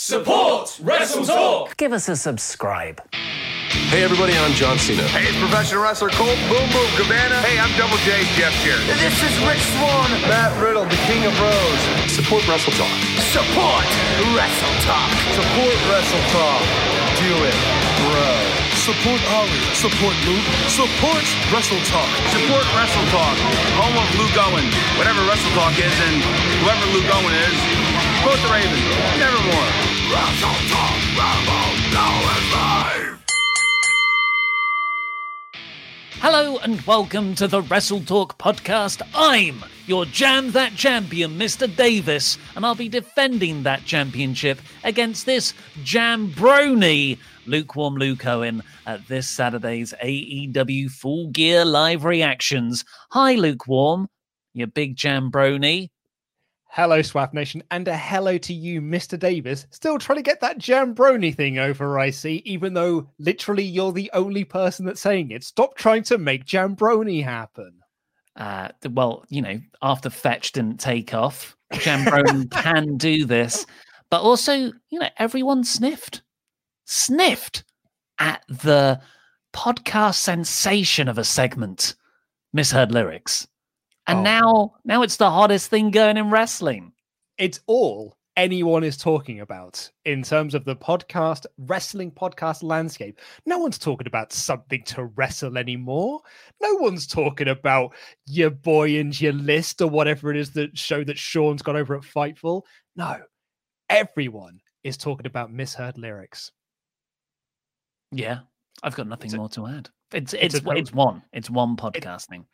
Support Wrestle Talk. Give us a subscribe. Hey everybody, I'm John Cena. Hey, it's professional wrestler Colt Boom Boom Cabana. Hey, I'm Double J Jeff here. This is Rich Swann. Matt Riddle, the King of Bros. Support Wrestle Talk. Support Wrestle Talk. Support Wrestle Talk. Do it, bro. Support Ollie. Support Luke. Support Wrestle Talk. Support Wrestle Talk. Home of Luke Owen. Whatever Wrestle Talk is, and whoever Luke Owen is, support the Ravens. Nevermore. Hello and welcome to the Wrestle Talk podcast. I'm your Jam That Champion, Mr. Davis, and I'll be defending that championship against this Jambroni, Lukewarm Luke Owen, at this Saturday's AEW Full Gear Live Reactions. Hi, Lukewarm, you big Jambroni. Hello, Swap Nation, and a hello to you, Mr. Davis. Still trying to get that Jambroni thing over, I see, even though literally you're the only person that's saying it. Stop trying to make Jambroni happen. Uh, well, you know, after Fetch didn't take off, Jambroni can do this. But also, you know, everyone sniffed, sniffed at the podcast sensation of a segment, misheard lyrics. And Oh. now, now it's the hottest thing going in wrestling. It's all anyone is talking about in terms of the podcast, wrestling podcast landscape. No one's talking about something to wrestle anymore. No one's talking about your boy and your list or whatever it is that show that Sean's got over at Fightful. No, everyone is talking about misheard lyrics. Yeah, I've got nothing It's a- more to add. It's it's it's a it's, one. It's one podcasting.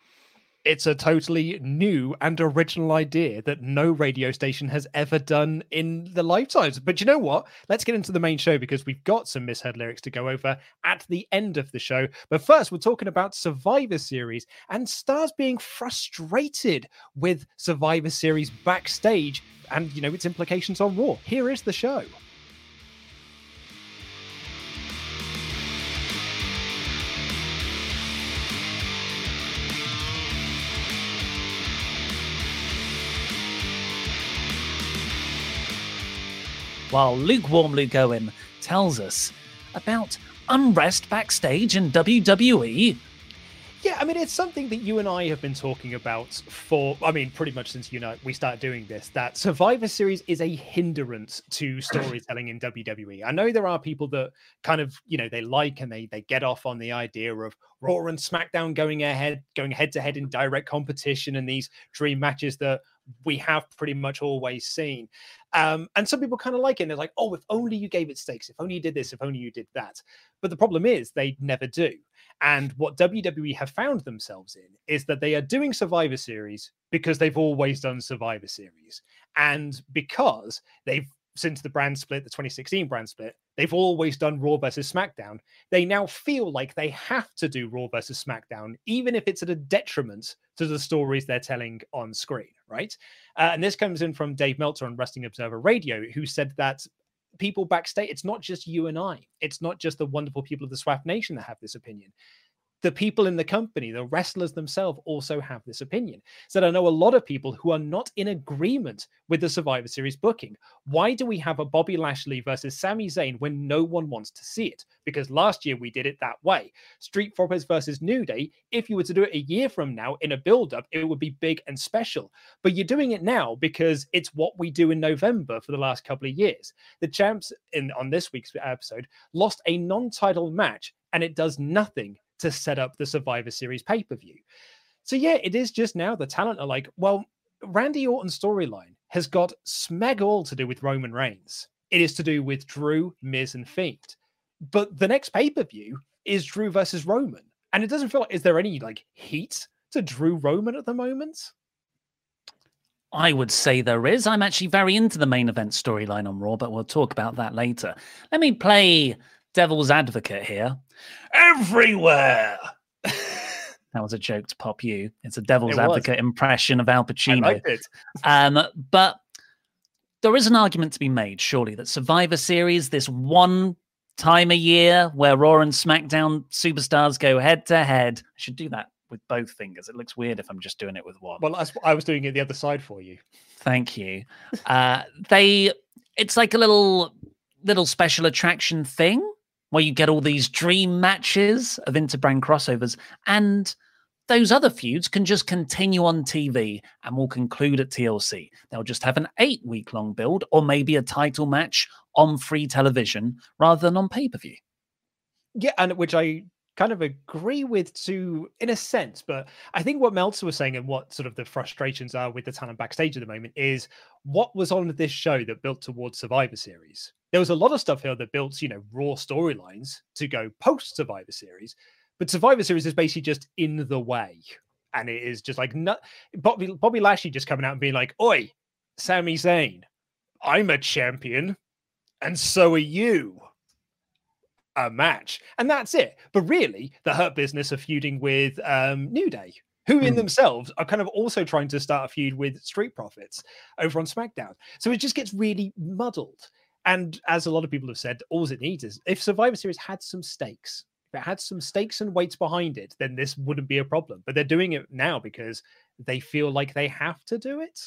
It's a totally new and original idea that no radio station has ever done in the lifetimes. But you know what? Let's get into the main show because we've got some misheard lyrics to go over at the end of the show. But first, we're talking about Survivor Series and stars being frustrated with Survivor Series backstage and, you know, its implications on Raw. Here is the show. While lukewarm Luke Owen tells us about unrest backstage in. WWE. Yeah, I mean, it's something that you and I have been talking about for, I mean, pretty much since you know we started doing this. That Survivor Series is a hindrance to storytelling in WWE. I know there are people that kind of, you know, they like and they they get off on the idea of Raw and SmackDown going ahead, going head to head in direct competition, and these dream matches that we have pretty much always seen. Um, and some people kind of like it. And they're like, oh, if only you gave it stakes, if only you did this, if only you did that. But the problem is they never do. And what WWE have found themselves in is that they are doing Survivor Series because they've always done Survivor Series. And because they've, since the brand split, the 2016 brand split, they've always done Raw versus SmackDown. They now feel like they have to do Raw versus SmackDown, even if it's at a detriment to the stories they're telling on screen, right? Uh, and this comes in from Dave Meltzer on Wrestling Observer Radio, who said that people backstage, it's not just you and I, it's not just the wonderful people of the SWAF Nation that have this opinion. The people in the company, the wrestlers themselves, also have this opinion. So I know a lot of people who are not in agreement with the Survivor Series booking. Why do we have a Bobby Lashley versus Sami Zayn when no one wants to see it? Because last year we did it that way. Street Profits versus New Day, if you were to do it a year from now in a build up, it would be big and special. But you're doing it now because it's what we do in November for the last couple of years. The champs in on this week's episode lost a non-title match and it does nothing to set up the Survivor Series pay-per-view. So yeah, it is just now the talent are like, well, Randy Orton's storyline has got smeg all to do with Roman Reigns. It is to do with Drew, Miz, and Fiend. But the next pay per view is Drew versus Roman, and it doesn't feel like is there any like heat to Drew Roman at the moment? I would say there is. I'm actually very into the main event storyline on Raw, but we'll talk about that later. Let me play devil's advocate here. Everywhere. that was a joke to pop you. It's a devil's it advocate impression of Al Pacino. I liked it. um, but there is an argument to be made, surely, that Survivor Series, this one time a year where Raw and SmackDown superstars go head to head. I should do that with both fingers. It looks weird if I'm just doing it with one. Well, I was doing it the other side for you. Thank you. Uh, they, it's like a little, little special attraction thing where you get all these dream matches of interbrand crossovers, and those other feuds can just continue on TV and will conclude at TLC. They'll just have an eight week long build or maybe a title match on free television rather than on pay per view. Yeah, and which I kind of agree with to in a sense, but I think what Meltzer was saying and what sort of the frustrations are with the talent backstage at the moment is what was on this show that built towards Survivor Series. There was a lot of stuff here that built, you know, raw storylines to go post Survivor Series, but Survivor Series is basically just in the way. And it is just like not Bobby Bobby Lashley just coming out and being like, Oi, Sami Zayn, I'm a champion, and so are you. A match. And that's it. But really, the Hurt Business are feuding with um, New Day, who in mm. themselves are kind of also trying to start a feud with Street Profits over on SmackDown. So it just gets really muddled. And as a lot of people have said, all it needs is if Survivor Series had some stakes, if it had some stakes and weights behind it, then this wouldn't be a problem. But they're doing it now because they feel like they have to do it.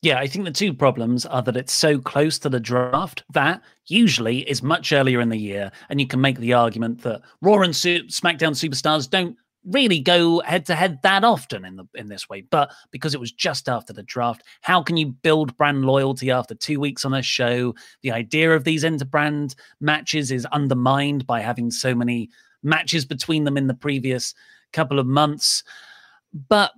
Yeah, I think the two problems are that it's so close to the draft that usually is much earlier in the year, and you can make the argument that Raw and Su- SmackDown superstars don't really go head to head that often in the in this way. But because it was just after the draft, how can you build brand loyalty after two weeks on a show? The idea of these interbrand matches is undermined by having so many matches between them in the previous couple of months. But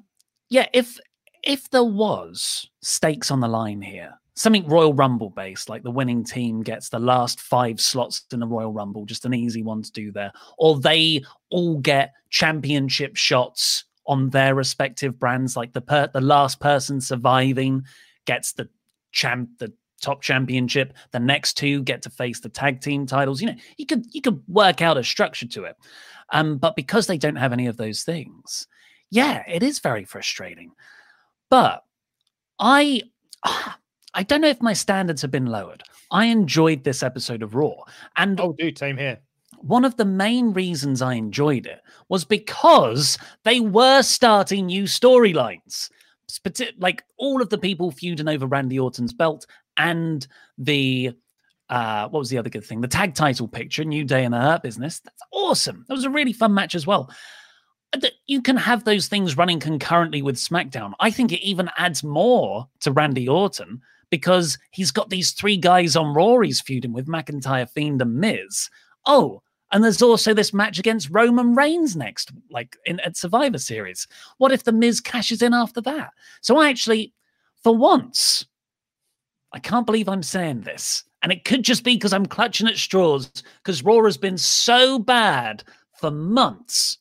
yeah, if if there was stakes on the line here, something Royal Rumble based, like the winning team gets the last five slots in the Royal Rumble, just an easy one to do there, or they all get championship shots on their respective brands, like the per- the last person surviving gets the champ the top championship. The next two get to face the tag team titles. You know, you could you could work out a structure to it. Um, but because they don't have any of those things, yeah, it is very frustrating. But I I don't know if my standards have been lowered. I enjoyed this episode of Raw. And oh dude, same here. One of the main reasons I enjoyed it was because they were starting new storylines. Like all of the people feuding over Randy Orton's belt and the uh, what was the other good thing? The tag title picture, New Day in the Hurt Business. That's awesome. That was a really fun match as well you can have those things running concurrently with SmackDown. I think it even adds more to Randy Orton because he's got these three guys on Raw he's feuding with McIntyre, Fiend, and Miz. Oh, and there's also this match against Roman Reigns next, like in at Survivor Series. What if the Miz cashes in after that? So I actually, for once, I can't believe I'm saying this. And it could just be because I'm clutching at straws because Raw has been so bad for months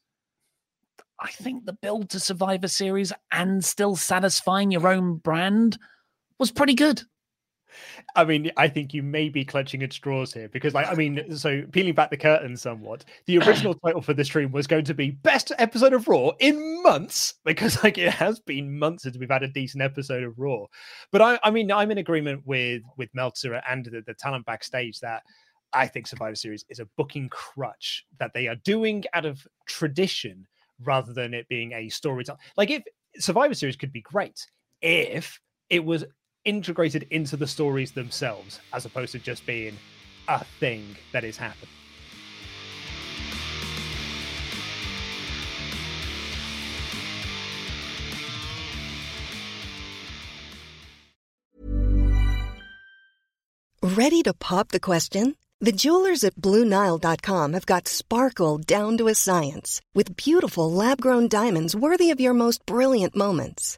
I think the build to Survivor Series and still satisfying your own brand was pretty good. I mean, I think you may be clutching at straws here because, like, I mean, so peeling back the curtain somewhat, the original title for the stream was going to be Best Episode of Raw in months because, like, it has been months since we've had a decent episode of Raw. But I, I mean, I'm in agreement with with Meltzer and the, the talent backstage that I think Survivor Series is a booking crutch that they are doing out of tradition rather than it being a storytelling. Like if Survivor Series could be great if it was integrated into the stories themselves, as opposed to just being a thing that is happening. Ready to pop the question? The jewelers at BlueNile.com have got sparkle down to a science with beautiful lab grown diamonds worthy of your most brilliant moments.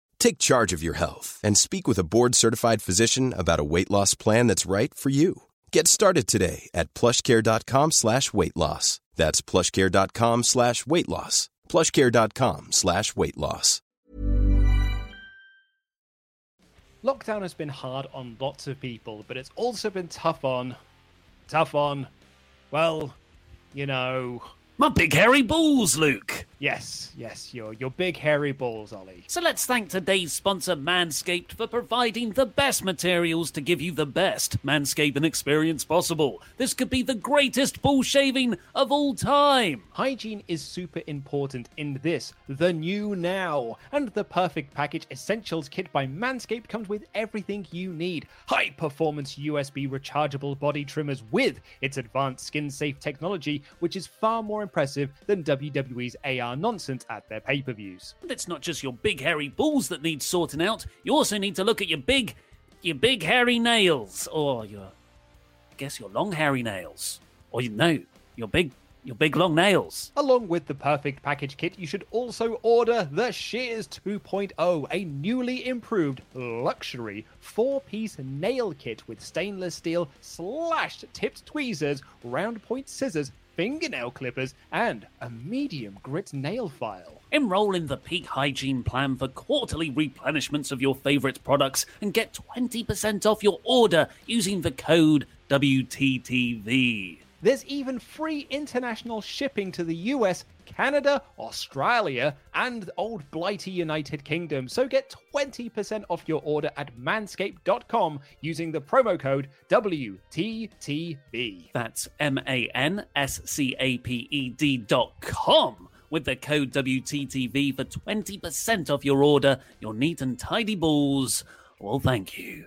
Take charge of your health and speak with a board-certified physician about a weight loss plan that's right for you. Get started today at plushcare.com slash weight loss. That's plushcare.com slash weight loss. Plushcare.com slash weight loss. Lockdown has been hard on lots of people, but it's also been tough on, tough on, well, you know, my big hairy balls, Luke. Yes, yes, your your big hairy balls, Ollie. So let's thank today's sponsor, Manscaped, for providing the best materials to give you the best manscaping experience possible. This could be the greatest ball shaving of all time. Hygiene is super important in this, the new now. And the perfect package essentials kit by Manscaped comes with everything you need. High performance USB rechargeable body trimmers with its advanced skin safe technology, which is far more impressive than WWE's AR nonsense at their pay per views. It's not just your big hairy balls that need sorting out. You also need to look at your big, your big hairy nails, or your, I guess your long hairy nails, or you know, your big your big long nails. Along with the perfect package kit, you should also order the Shears 2.0, a newly improved luxury four piece nail kit with stainless steel slashed tipped tweezers, round point scissors, fingernail clippers, and a medium grit nail file. Enroll in the Peak Hygiene Plan for quarterly replenishments of your favorite products and get 20% off your order using the code WTTV. There's even free international shipping to the US, Canada, Australia, and old blighty United Kingdom. So get 20% off your order at manscaped.com using the promo code WTTV. That's M A N S C A P E D.com with the code WTTV for 20% off your order. Your neat and tidy balls. Well, thank you.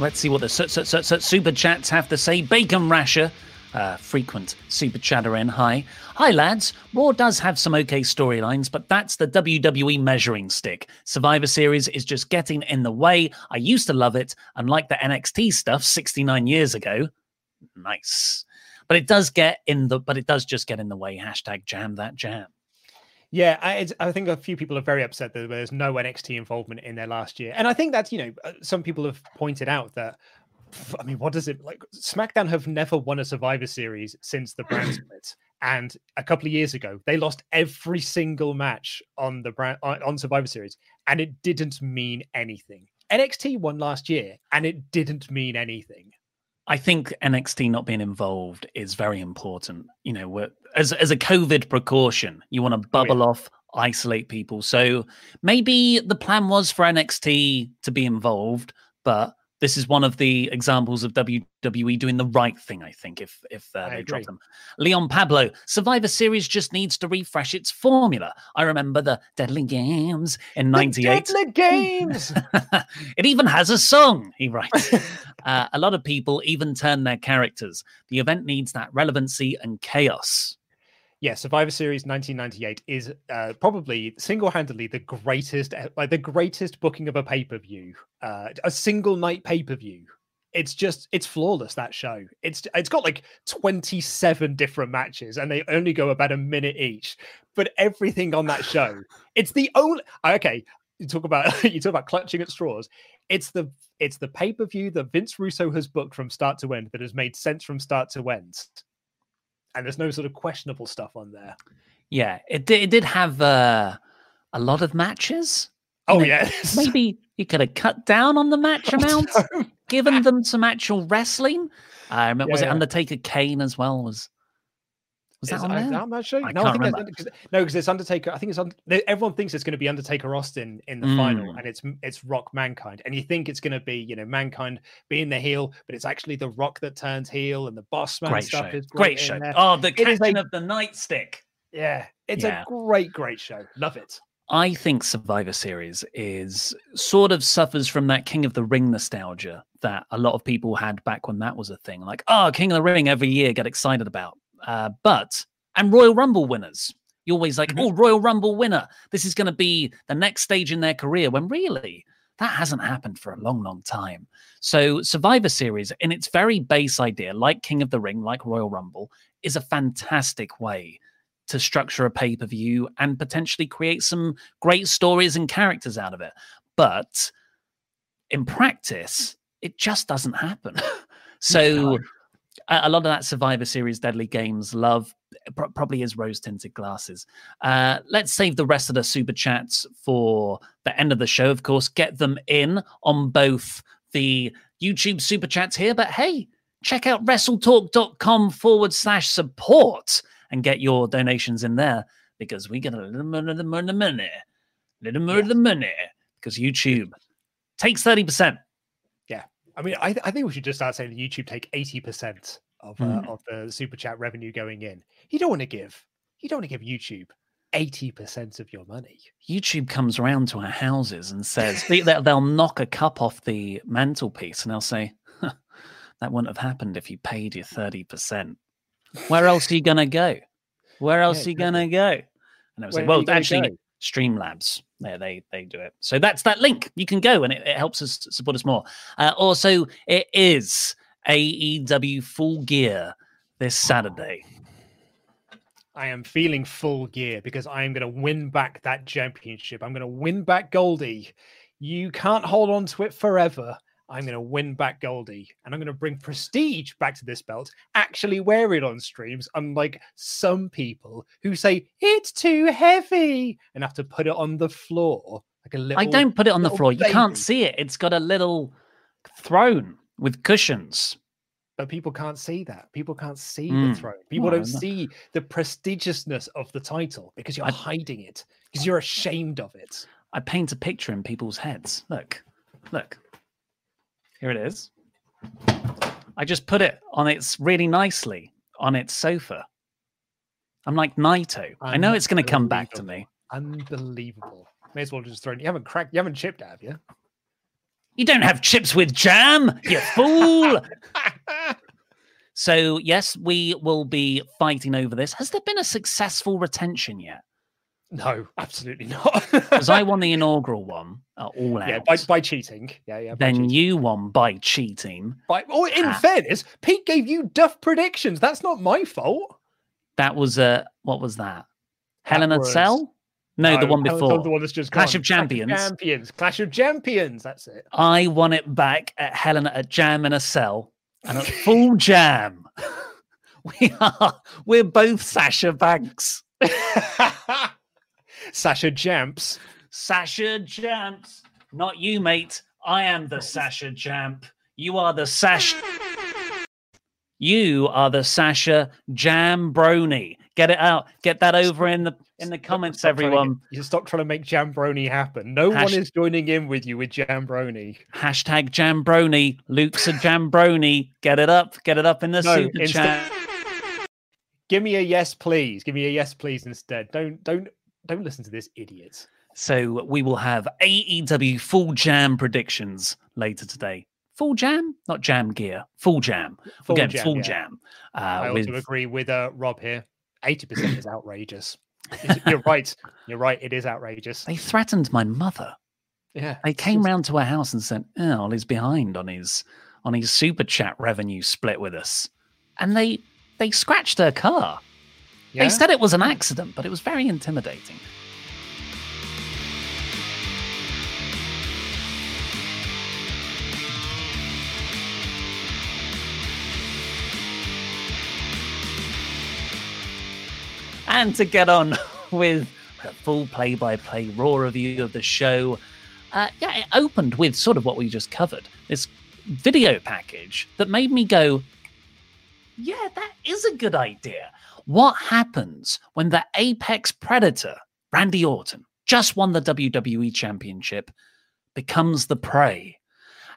Let's see what the su- su- su- super chats have to say. Bacon Rasher, uh, frequent super chatter in. Hi. Hi, lads. Raw does have some okay storylines, but that's the WWE measuring stick. Survivor Series is just getting in the way. I used to love it, unlike the NXT stuff 69 years ago. Nice. But it does get in the, but it does just get in the way. Hashtag jam that jam. Yeah, I, I, think a few people are very upset that there's no NXT involvement in their last year, and I think that you know uh, some people have pointed out that. I mean, what does it like? SmackDown have never won a Survivor Series since the brand split, and a couple of years ago they lost every single match on the brand on Survivor Series, and it didn't mean anything. NXT won last year, and it didn't mean anything. I think NXT not being involved is very important. You know, as as a COVID precaution, you want to oh, bubble oh, yeah. off, isolate people. So maybe the plan was for NXT to be involved, but this is one of the examples of WWE doing the right thing, I think, if if uh, they drop them. Leon Pablo, Survivor Series just needs to refresh its formula. I remember the Deadly Games in '98. Deadly Games. it even has a song. He writes. uh, a lot of people even turn their characters. The event needs that relevancy and chaos yeah, Survivor Series 1998 is uh, probably single-handedly the greatest, uh, like the greatest booking of a pay-per-view, uh, a single night pay-per-view. It's just, it's flawless. That show. It's, it's got like 27 different matches, and they only go about a minute each. But everything on that show, it's the only. Okay, you talk about you talk about clutching at straws. It's the it's the pay-per-view that Vince Russo has booked from start to end that has made sense from start to end and there's no sort of questionable stuff on there. Yeah, it did, it did have uh, a lot of matches. Oh yeah, maybe you could have cut down on the match amount, given them some actual wrestling. Uh, yeah, was it yeah. Undertaker Kane as well? Was was that on there? I'm not sure. I no, can't I think remember. Cause, no, because it's Undertaker. I think it's on. Everyone thinks it's going to be Undertaker Austin in the mm. final, and it's it's Rock Mankind, and you think it's going to be you know Mankind being the heel, but it's actually the Rock that turns heel, and the Boss Man great stuff show. is great, great show. Oh, the catching a, of the nightstick. Yeah, it's yeah. a great, great show. Love it. I think Survivor Series is sort of suffers from that King of the Ring nostalgia that a lot of people had back when that was a thing. Like, oh, King of the Ring every year, get excited about. Uh, but and Royal Rumble winners. You're always like, mm-hmm. oh, Royal Rumble winner. This is going to be the next stage in their career. When really, that hasn't happened for a long, long time. So, Survivor Series, in its very base idea, like King of the Ring, like Royal Rumble, is a fantastic way to structure a pay per view and potentially create some great stories and characters out of it. But in practice, it just doesn't happen. so. A lot of that Survivor Series Deadly Games love probably is rose tinted glasses. Uh, let's save the rest of the super chats for the end of the show. Of course, get them in on both the YouTube super chats here, but hey, check out wrestletalk.com forward slash support and get your donations in there because we get a little more of the money, money, little more of the money because YouTube takes 30%. I mean, I, I think we should just start saying that YouTube take 80% of uh, Hmm. of the super chat revenue going in. You don't want to give you don't want to give YouTube eighty percent of your money. YouTube comes around to our houses and says they, they'll, they'll knock a cup off the mantelpiece and they'll say, "Huh, "That wouldn't have happened if you paid your thirty percent." Where else are you gonna go? Where else Yeah, are you gonna go? And I was like, "Well, actually, go?" Streamlabs, there they they do it." So that's that link. You can go and it, it helps us support us more. Uh, also, it is AEW Full Gear this Saturday. I am feeling full gear because I am going to win back that championship. I'm going to win back Goldie. You can't hold on to it forever. I'm going to win back Goldie and I'm going to bring prestige back to this belt, actually wear it on streams, unlike some people who say it's too heavy and have to put it on the floor like a little. I don't put it on the floor. You can't see it. It's got a little throne with cushions. But people can't see that. People can't see Mm. the throne. People don't see the prestigiousness of the title because you're I- hiding it, because you're ashamed of it. I paint a picture in people's heads. Look, look. Here it is. I just put it on its really nicely on its sofa. I'm like Naito. I know it's going to come back to me. Unbelievable. May as well just throw it. You haven't cracked, you haven't chipped, have you? You don't have chips with jam, you fool. so, yes, we will be fighting over this. Has there been a successful retention yet? No, absolutely not. Because I won the inaugural one at All Out. yeah, by, by cheating. Yeah, yeah. Then cheating. you won by cheating. By, oh, in Ah. fairness, Pete gave you duff predictions. That's not my fault. That was uh what was that? In a was- Cell? No, the one Hell in a before. The one that's just Clash gone. of Champions. Champions. Clash of Champions. That's it. I won it back at Helena at Jam in a Cell and at Full Jam. We are we're both Sasha Banks. Sasha Jamps. Sasha Jamps. Not you, mate. I am the Sasha Jamp. You are the Sash. You are the Sasha Jambroni. Get it out. Get that over in the in the comments, Stop everyone. You stop trying to make Jambroni happen. No Hash- one is joining in with you with Jambroni. Hashtag Jambroni. Luke's a Jambroni. Get it up. Get it up in the no, super instead- chat. Give me a yes, please. Give me a yes, please. Instead, don't don't don't listen to this idiot. So we will have AEW full jam predictions later today. Full jam, not jam gear. Full jam. Full Again, jam, full yeah. jam. Uh, I also with... agree with uh, Rob here. 80% is outrageous. You're right. You're right. It is outrageous. They threatened my mother. Yeah. They came round to our house and said, "Oh, he's behind on his on his super chat revenue split with us," and they they scratched her car. Yeah? They said it was an accident, but it was very intimidating. and to get on with a full play by play raw review of the show. Uh, yeah, it opened with sort of what we just covered this video package that made me go, yeah, that is a good idea. What happens when the apex predator, Randy Orton, just won the WWE Championship, becomes the prey?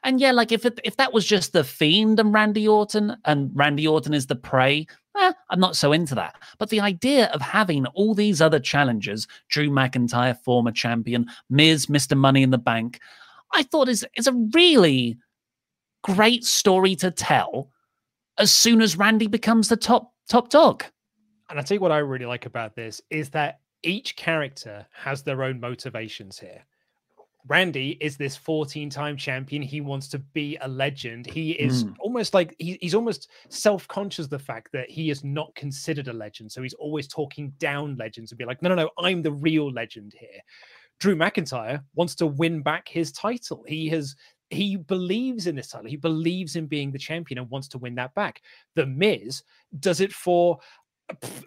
And yeah, like if it, if that was just the Fiend and Randy Orton, and Randy Orton is the prey, eh, I'm not so into that. But the idea of having all these other challengers, Drew McIntyre, former champion, Miz, Mr. Money in the Bank, I thought is is a really great story to tell as soon as Randy becomes the top top dog. And I think what I really like about this is that each character has their own motivations here. Randy is this 14 time champion. He wants to be a legend. He is mm. almost like he, he's almost self conscious of the fact that he is not considered a legend. So he's always talking down legends and be like, no, no, no, I'm the real legend here. Drew McIntyre wants to win back his title. He has he believes in this title. He believes in being the champion and wants to win that back. The Miz does it for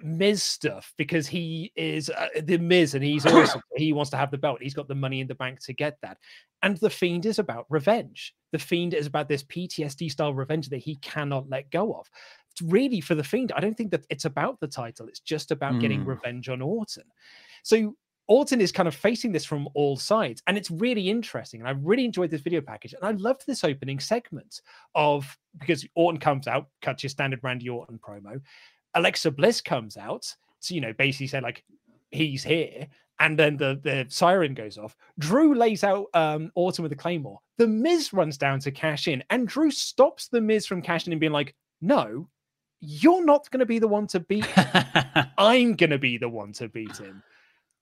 Miz stuff because he is uh, the Miz and he's awesome. he wants to have the belt. He's got the money in the bank to get that. And the Fiend is about revenge. The Fiend is about this PTSD style revenge that he cannot let go of. It's really for the Fiend. I don't think that it's about the title. It's just about mm. getting revenge on Orton. So Orton is kind of facing this from all sides, and it's really interesting. And I really enjoyed this video package, and I loved this opening segment of because Orton comes out, cuts your standard Randy Orton promo, Alexa Bliss comes out to, you know, basically say, like, he's here. And then the, the siren goes off. Drew lays out um, Orton with a claymore. The Miz runs down to cash in, and Drew stops the Miz from cashing in, being like, no, you're not going to be the one to beat I'm going to be the one to beat him.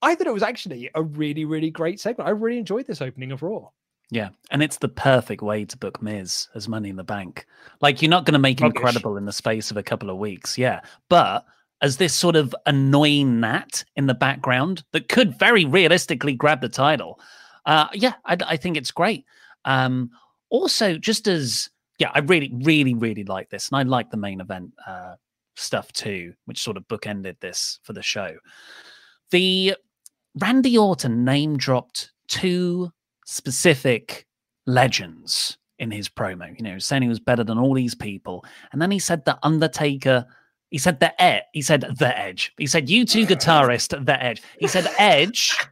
I thought it was actually a really, really great segment. I really enjoyed this opening of Raw. Yeah, and it's the perfect way to book Miz as Money in the Bank. Like you're not going to make him credible in the space of a couple of weeks, yeah, but as this sort of annoying gnat in the background that could very realistically grab the title. Uh, yeah, I, I think it's great. Um, also, just as yeah, I really, really, really like this, and I like the main event uh, stuff too, which sort of bookended this for the show. The Randy Orton name dropped two specific legends in his promo. You know, saying he was better than all these people, and then he said the Undertaker. He said the Edge. He said the Edge. He said you two guitarist the Edge. He said Edge.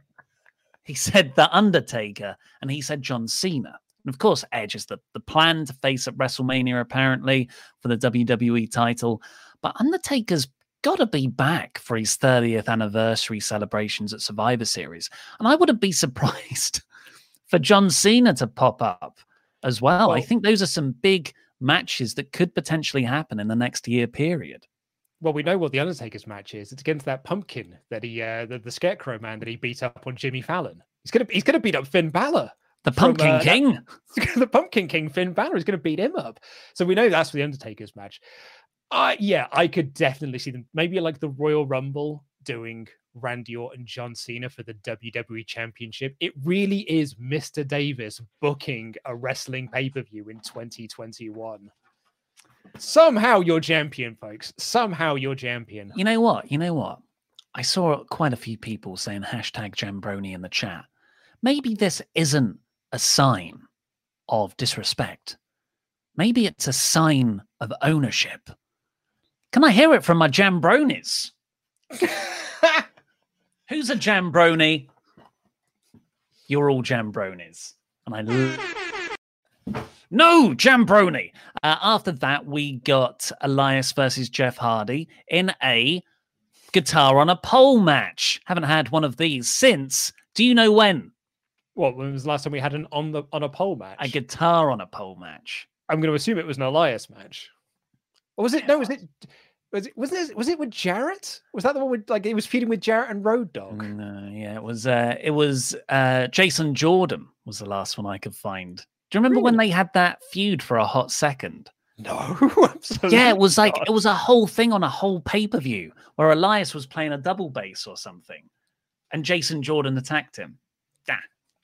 He said the Undertaker, and he said John Cena. And of course, Edge is the, the plan to face at WrestleMania, apparently, for the WWE title. But Undertaker's got to be back for his 30th anniversary celebrations at Survivor Series. And I wouldn't be surprised for John Cena to pop up as well. well. I think those are some big matches that could potentially happen in the next year period. Well, we know what the Undertaker's match is. It's against that pumpkin that he, uh, the, the Scarecrow man that he beat up on Jimmy Fallon. He's gonna he's gonna beat up Finn Balor. The Pumpkin from, uh, King. That, the Pumpkin King Finn Balor is going to beat him up. So we know that's for the Undertaker's match. Uh, yeah, I could definitely see them. Maybe like the Royal Rumble doing Randy Orton, John Cena for the WWE Championship. It really is Mr. Davis booking a wrestling pay per view in 2021. Somehow you're champion, folks. Somehow you're champion. You know what? You know what? I saw quite a few people saying hashtag Jambroni in the chat. Maybe this isn't a sign of disrespect. Maybe it's a sign of ownership. Can I hear it from my Jambronis? Who's a jambroni? You're all jambronis. And I love no, Jambroni. Uh, after that, we got Elias versus Jeff Hardy in a guitar on a pole match. Haven't had one of these since. Do you know when? What? When was the last time we had an on the on a pole match? A guitar on a pole match. I'm going to assume it was an Elias match. Or was it? No, was it? Was it? wasn't it? Was it with Jarrett? Was that the one with like he was feuding with Jarrett and Road Dog? No, yeah, it was. uh It was uh Jason Jordan was the last one I could find. Do you remember really? when they had that feud for a hot second? No, yeah, it was like not. it was a whole thing on a whole pay per view where Elias was playing a double bass or something, and Jason Jordan attacked him. Yeah.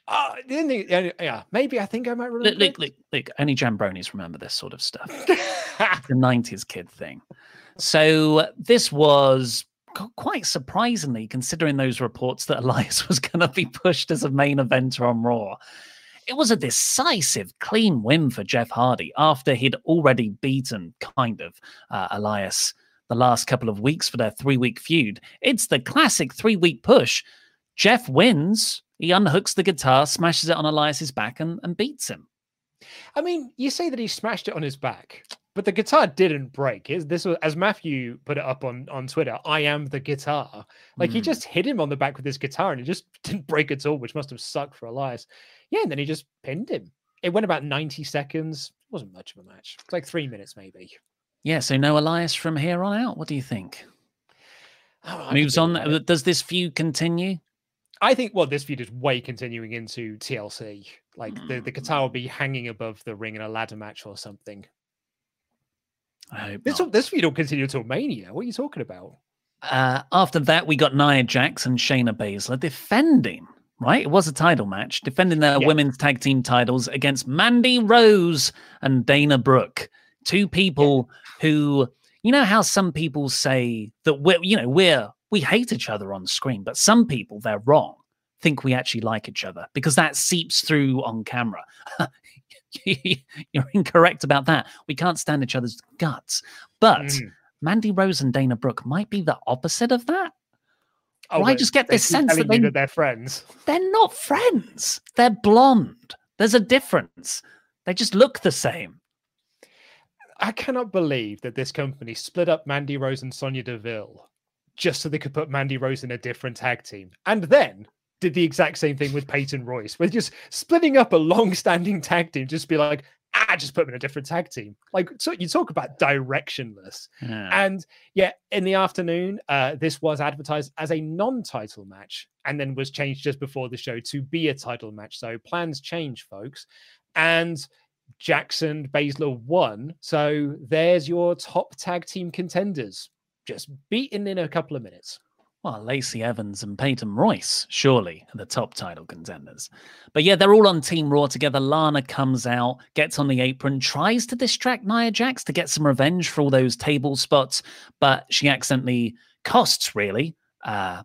Uh, yeah, yeah, maybe I think I might remember. Look, look, look, look, only jambronis remember this sort of stuff. the 90s kid thing. So this was quite surprisingly, considering those reports that Elias was going to be pushed as a main eventer on Raw. It was a decisive, clean win for Jeff Hardy after he'd already beaten, kind of, uh, Elias the last couple of weeks for their three week feud. It's the classic three week push. Jeff wins he unhooks the guitar, smashes it on Elias's back, and, and beats him. I mean, you say that he smashed it on his back, but the guitar didn't break. This was, as Matthew put it up on, on Twitter, I am the guitar. Like mm. he hmm. just hit him on the back with his guitar and it just didn't break at all, which must have sucked for Elias. Yeah, and then he just pinned him. It went about 90 seconds. It wasn't much of a match. It's like three minutes, maybe. Yeah, so no Elias from here on out. What do you think? Oh, Moves on. Does this feud continue? I think well, this feud is way continuing into TLC. Like the, the guitar will be hanging above the ring in a ladder match or something. I hope this not. this feud will continue until Mania. What are you talking about? Uh, after that, we got Nia Jax and Shayna Baszler defending. Right, it was a title match, defending their yeah. women's tag team titles against Mandy Rose and Dana Brooke, two people yeah. who, you know, how some people say that we're, you know, we're we hate each other on screen, but some people, they're wrong, think we actually like each other because that seeps through on camera. You're incorrect about that. We can't stand each other's guts. But mm. Mandy Rose and Dana Brooke might be the opposite of that. Oh, I just get this sense that, they, that they're friends. They're not friends. They're blonde. There's a difference. They just look the same. I cannot believe that this company split up Mandy Rose and Sonya Deville just so they could put Mandy Rose in a different tag team. And then did the exact same thing with Peyton Royce. We're just splitting up a long-standing tag team, just be like, ah, just put them in a different tag team. Like, so you talk about directionless. Yeah. And yeah, in the afternoon, uh, this was advertised as a non-title match, and then was changed just before the show to be a title match. So plans change, folks. And Jax and Baszler won. So there's your top tag team contenders just beaten in a couple of minutes. Well, Lacey Evans and Peyton Royce, surely, are the top title contenders. But yeah, they're all on Team Raw together. Lana comes out, gets on the apron, tries to distract Nia Jax to get some revenge for all those table spots, but she accidentally costs, really, uh,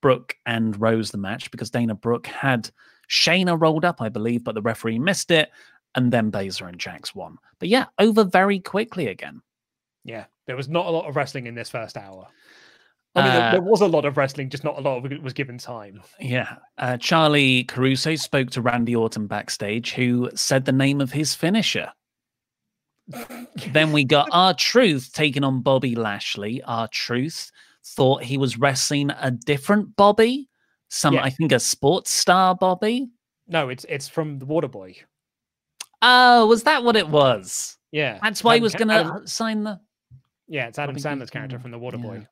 Brooke and Rose the match because Dana Brooke had Shayna rolled up, I believe, but the referee missed it, and then Baszler and Jax won. But yeah, over very quickly again. Yeah, there was not a lot of wrestling in this first hour. I mean, uh, there, was a lot of wrestling, just not a lot of it was given time. Yeah. Uh, Charly Caruso spoke to Randy Orton backstage, who said the name of his finisher. then we got R-Truth taking on Bobby Lashley. R-Truth thought he was wrestling a different Bobby, some yeah. I think a sports star Bobby. No, it's it's from the Waterboy. Oh, was that what it was? Yeah, that's why he was going to sign the. Yeah, it's Adam Sandler's character from The Waterboy. Yeah.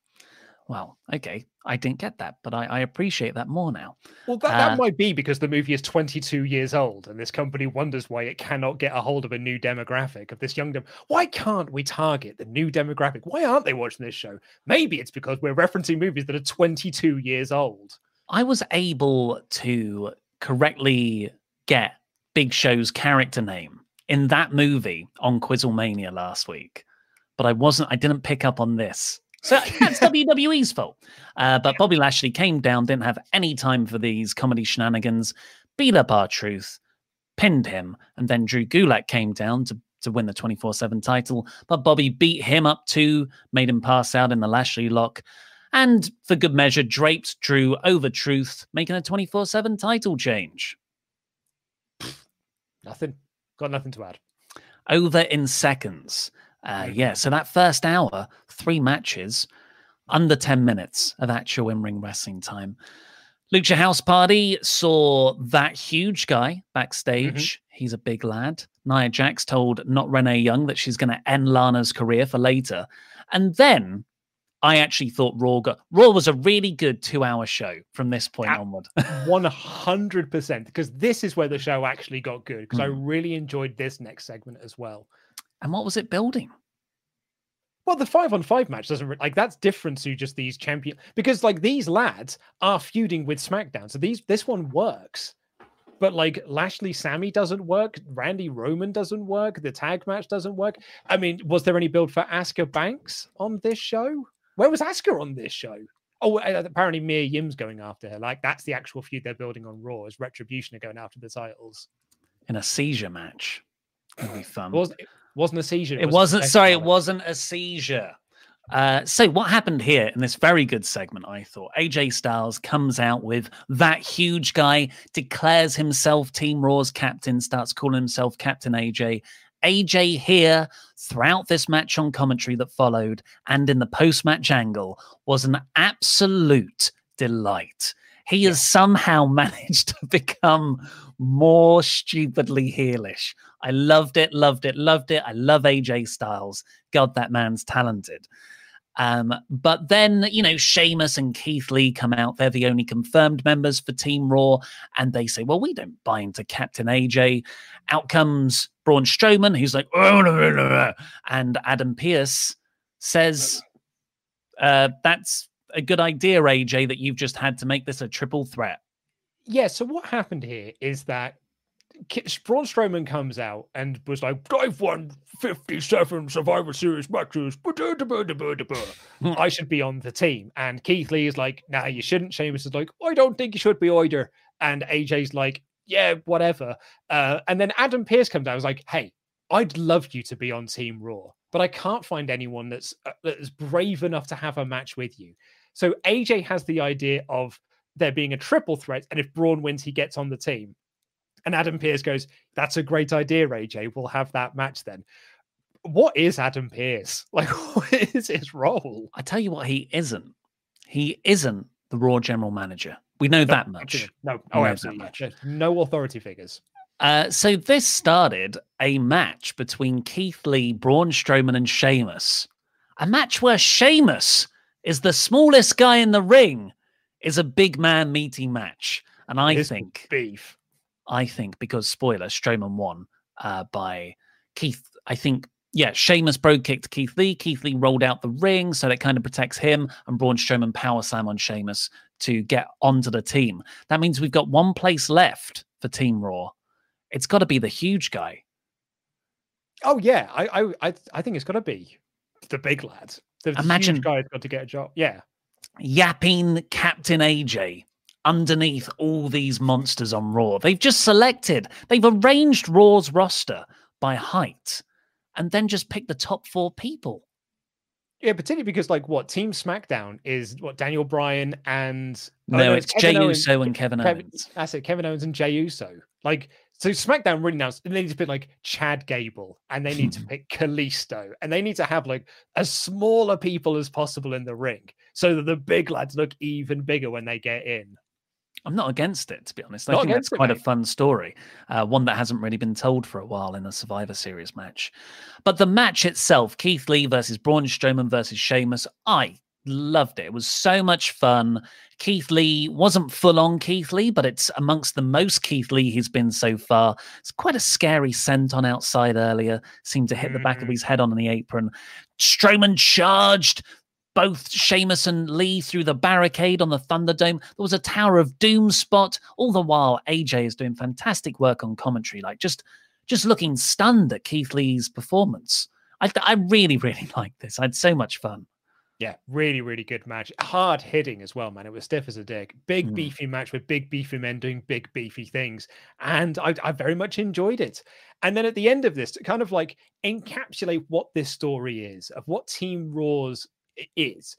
Well, okay, I didn't get that, but I, I appreciate that more now. Well, that, that uh, might be because the movie is 22 years old, and this company wonders why it cannot get a hold of a new demographic of this young. Dem- why can't we target the new demographic? Why aren't they watching this show? Maybe it's because we're referencing movies that are 22 years old. I was able to correctly get Big Show's character name in that movie on Quizzlemania last week but I wasn't. I didn't pick up on this. So that's WWE's fault. Uh, but Bobby Lashley came down, didn't have any time for these comedy shenanigans, beat up R-Truth, pinned him, and then Drew Gulak came down to to win the 24 7 title. But Bobby beat him up too, made him pass out in the Lashley lock. And for good measure, draped Drew over Truth, making a 24 7 title change. Nothing. Got nothing to add. Over in seconds. Uh, yeah, so that first hour, three matches, under 10 minutes of actual in ring wrestling time. Lucha House Party saw that huge guy backstage. Mm-hmm. He's a big lad. Nia Jax told not Renee Young that she's going to end Lana's career for later. And then I actually thought Raw got Raw was a really good two hour show from this point Ah. onward. One hundred percent. Because this is where the show actually got good. Because I Mm. really enjoyed this next segment as well. And what was it building? Well, the five on five match doesn't like that's different to just these champion because like these lads are feuding with SmackDown, so these this one works. But like Lashley Sami doesn't work, Randy Roman doesn't work, the tag match doesn't work. I mean, was there any build for Asuka Banks on this show? Where was Asuka on this show? Oh, uh, apparently Mia Yim's going after her. Like that's the actual feud they're building on Raw. Is Retribution are going after the titles? In a seizure match. That'd be fun. It wasn't, it wasn't a seizure. It a wasn't. Sorry, it wasn't a seizure. Uh, so what happened here in this very good segment? I thought AJ Styles comes out with that huge guy, declares himself Team Raw's captain, starts calling himself Captain AJ. AJ here throughout this match on commentary that followed and in the post match angle was an absolute delight. He has somehow managed to become more stupidly heelish. I loved it, loved it, loved it. I love AJ Styles. God, that man's talented. Um, but then, you know, Sheamus and Keith Lee come out. They're the only confirmed members for Team Raw. And they say, well, we don't buy into Captain AJ. Out comes Braun Strowman, who's like, oh, no, no, no, no." and Adam Pearce says, uh, that's a good idea, AJ, that you've just had to make this a triple threat. yeah, so what happened here is that Braun Strowman comes out and was like, I've won 57 Survivor Series matches. I should be on the team. And Keith Lee is like, nah, you shouldn't. Sheamus is like, I don't think you should be either. And AJ's like, yeah, whatever. Uh, and then Adam Pearce comes out and was like, hey, I'd love you to be on Team Raw, but I can't find anyone that's uh, that's brave enough to have a match with you. So AJ has the idea of there being a triple threat, and if Braun wins, he gets on the team. And Adam Pearce goes, "That's a great idea, AJ. We'll have that match then." What is Adam Pearce like? What is his role? I tell you what, he isn't. He isn't the Raw general manager. We know that much. Absolutely. No, oh, absolutely. much. No authority figures. Uh, so this started a match between Keith Lee, Braun Strowman, and Sheamus. A match where Sheamus is the smallest guy in the ring, is a big man meeting match, and I His think beef. I think because spoiler, Strowman won uh, by Keith. I think yeah, Sheamus bro kicked Keith Lee. Keith Lee rolled out the ring, so that kind of protects him. And Braun Strowman power slam on Sheamus to get onto the team. That means we've got one place left for Team Raw. It's got to be the huge guy. Oh yeah, I I I, I think it's got to be the big lad. The huge Imagine- guy's got to get a job. Yeah, yapping Captain AJ underneath all these monsters on Raw. They've just selected, they've arranged Raw's roster by height and then just picked the top four people. yeah, particularly because like what Team SmackDown is what Daniel Bryan and oh, No, it's Jey Uso and Kevin Owens. That's it, Kevin Owens and Jey Uso. Like so, SmackDown really now they need to pick like Chad Gable and they need to pick Kalisto and they need to have like as smaller people as possible in the ring so that the big lads look even bigger when they get in. I'm not against it, to be honest. I Not think that's it, quite a fun story, uh, one that hasn't really been told for a while in a Survivor Series match. But the match itself, Keith Lee versus Braun Strowman versus Sheamus, I loved it. It was so much fun. Keith Lee wasn't full on Keith Lee, but it's amongst the most Keith Lee he's been so far. It's quite a scary scent on outside earlier. Seemed to hit the back of Mm. his head on the apron. Strowman charged both Sheamus and Lee through the barricade on the Thunderdome. There was a Tower of Doom spot. All the while, AJ is doing fantastic work on commentary, like just just looking stunned at Keith Lee's performance. I, I really, really like this. I had so much fun. Yeah, really, really good match. Hard hitting as well, man. It was stiff as a dick. Big Mm. beefy match with big beefy men doing big beefy things, and I, I very much enjoyed it. And then at the end of this, to kind of like encapsulate what this story is of what Team Raw's is,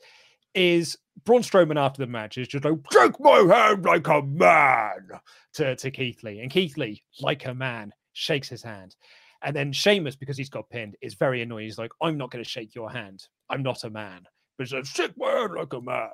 is Braun Strowman after the match is just like, shake my hand like a man to, to Keith Lee. And Keith Lee, like a man, shakes his hand. And then Sheamus, because he's got pinned, is very annoyed. He's like, I'm not going to shake your hand. I'm not a man. But he's like, shake my hand like a man.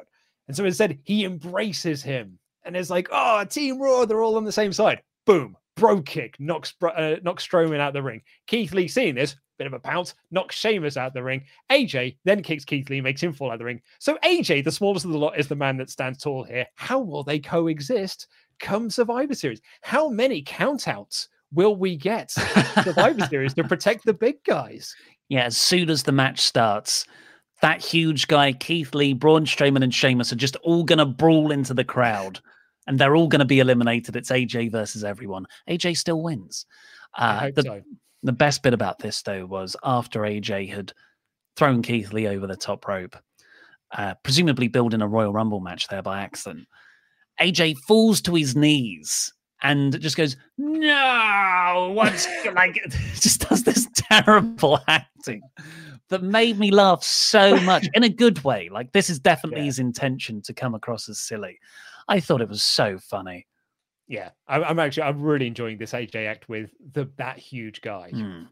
And so instead, he embraces him. And it's like, oh, Team Raw, they're all on the same side. Boom. Bro kick knocks, uh, knocks Strowman out the ring. Keith Lee seeing this, bit of a pounce, knocks Sheamus out of the ring. AJ then kicks Keith Lee, makes him fall out the ring. So AJ, the smallest of the lot, is the man that stands tall here. How will they coexist come Survivor Series? How many countouts will we get Survivor Series to protect the big guys? Yeah, as soon as the match starts, that huge guy, Keith Lee, Braun Strowman, and Sheamus are just all going to brawl into the crowd and they're all going to be eliminated. It's AJ versus everyone. AJ still wins. Uh, the, so. The best bit about this, though, was after AJ had thrown Keith Lee over the top rope, uh, presumably building a Royal Rumble match there by accident, AJ falls to his knees and just goes, No, what's like, just does this terrible acting that made me laugh so much in a good way. Like, this is definitely yeah. his intention to come across as silly. I thought it was so funny. Yeah, I'm, actually I'm really enjoying this AJ act with the that huge guy. Mm.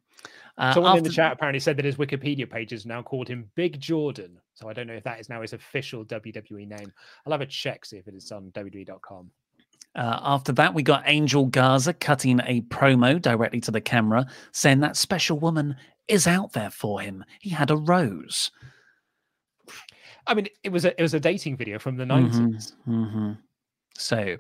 Uh, Someone after... in the chat apparently said that his Wikipedia page has now called him Big Jordan. So I don't know if that is now his official WWE name. I'll have a check see if it is on WWE.com. Uh, after that, we got Angel Garza cutting a promo directly to the camera, saying that special woman is out there for him. He had a rose. I mean, it was a it was a dating video from the 90s mm-hmm, mm-hmm. So,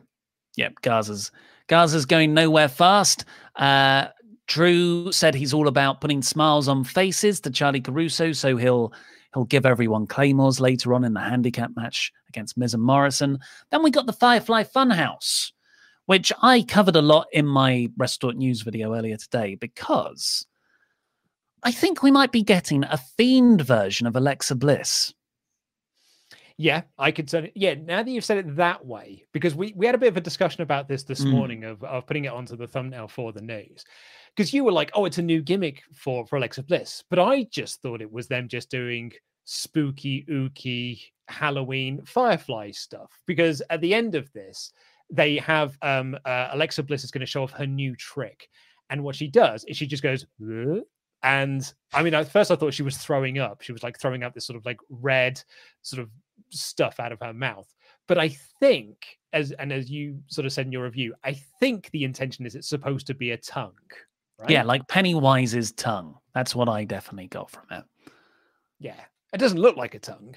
yep, Garza's Garza's going nowhere fast. Uh, Drew said he's all about putting smiles on faces to Charly Caruso, so he'll he'll give everyone claymores later on in the handicap match against Miz and Morrison. Then we got the Firefly Funhouse, which I covered a lot in my Restore News video earlier today because I think we might be getting a fiend version of Alexa Bliss. Yeah, I could say yeah. Now that you've said it that way, because we, we had a bit of a discussion about this this mm. morning of, of putting it onto the thumbnail for the news, because you were like, oh, it's a new gimmick for for Alexa Bliss, but I just thought it was them just doing spooky, ooky Halloween Firefly stuff. Because at the end of this, they have um uh, Alexa Bliss is going to show off her new trick, and what she does is she just goes. And I mean, at first I thought she was throwing up. She was like throwing out this sort of like red, sort of stuff out of her mouth. But I think, as and as you sort of said in your review, I think the intention is it's supposed to be a tongue. Right? Yeah, like Pennywise's tongue. That's what I definitely got from it. Yeah, it doesn't look like a tongue.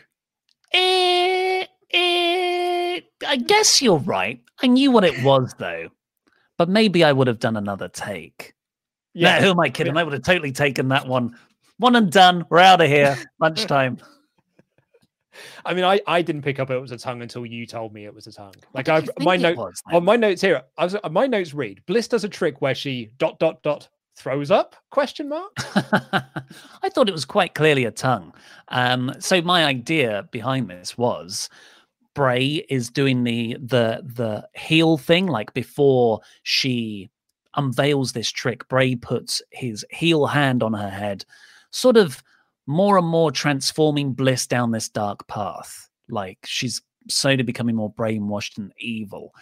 Eh, eh, I guess you're right. I knew what it was though, but maybe I would have done another take. Yeah, no, who am I kidding? I would have totally taken that one. One and done. We're out of here. Lunchtime. I mean, I, I didn't pick up it was a tongue until you told me it was a tongue. Like I my note was, on my notes here, I was my notes read Bliss does a trick where she dot dot dot throws up question mark. I thought it was quite clearly a tongue. Um, so my idea behind this was Bray is doing the the the heel thing, like before she unveils this trick, Bray puts his heel hand on her head, sort of more and more transforming Bliss down this dark path. Like she's slowly becoming more brainwashed and evil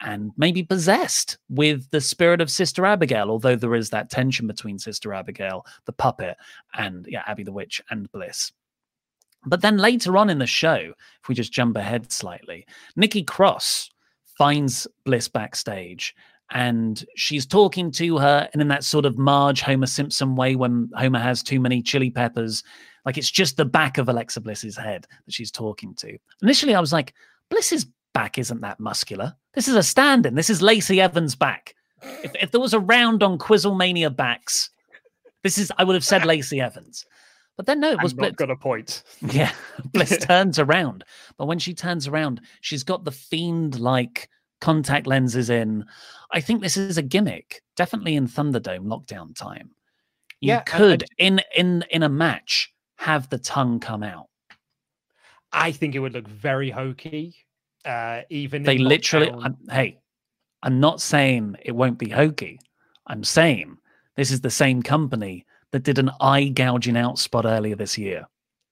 and maybe possessed with the spirit of Sister Abigail, although there is that tension between Sister Abigail, the puppet, and yeah, Abby the Witch and Bliss. But then later on in the show, if we just jump ahead slightly, Nikki Cross finds Bliss backstage and she's talking to her and in that sort of Marge Homer Simpson way when Homer has too many chili peppers. Like it's just the back of Alexa Bliss's head that she's talking to. Initially, I was like, Bliss's back isn't that muscular. This is a stand in. This is Lacey Evans' back. If, if there was a round on Quizzlemania backs, this is, I would have said Lacey Evans. But then no, it was Bliss. Got a point. Yeah, Bliss turns around, but when she turns around, she's got the fiend-like contact lenses in. I think this is a gimmick, definitely in Thunderdome lockdown time. You yeah, could I, I, in in in a match have the tongue come out. I think it would look very hokey. Uh, even they literally. I'm, hey, I'm not saying it won't be hokey. I'm saying this is the same company that did an eye gouging out spot earlier this year.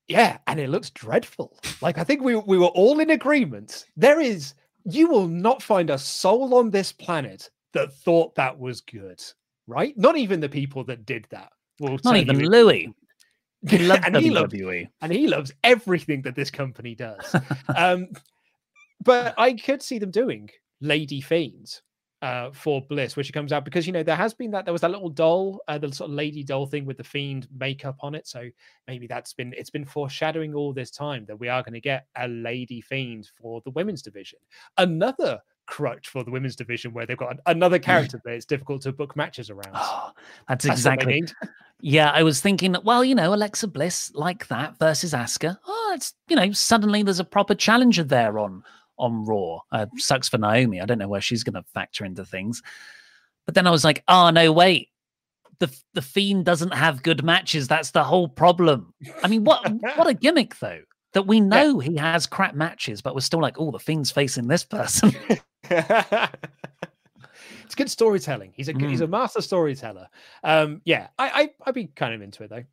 Yeah, and it looks dreadful. Like I think we we were all in agreement. There is you will not find a soul on this planet that thought that was good, right? Not even the people that did that. Will not even Louis. He loves and WWE. He loves, and he loves everything that this company does. um, but I could see them doing Lady Fiends uh, for Bliss, which comes out because you know there has been that there was that little doll, uh, the sort of lady doll thing with the fiend makeup on it. So maybe that's been it's been foreshadowing all this time that we are going to get a lady fiend for the women's division. Another crutch for the women's division where they've got another character that it's difficult to book matches around. Oh, that's, that's exactly. Yeah, I was thinking, that well, you know, Alexa Bliss like that versus Asuka. Oh, it's you know, suddenly there's a proper challenger there on on Raw. Uh, sucks for Naomi. I don't know where she's going to factor into things. But then I was like, oh no, wait. The the Fiend doesn't have good matches. That's the whole problem. I mean, what what a gimmick though. That we know yeah. he has crap matches, but we're still like, oh, the Fiend's facing this person. it's good storytelling. He's a mm. he's a master storyteller. Um, yeah, I, I I'd be kind of into it though.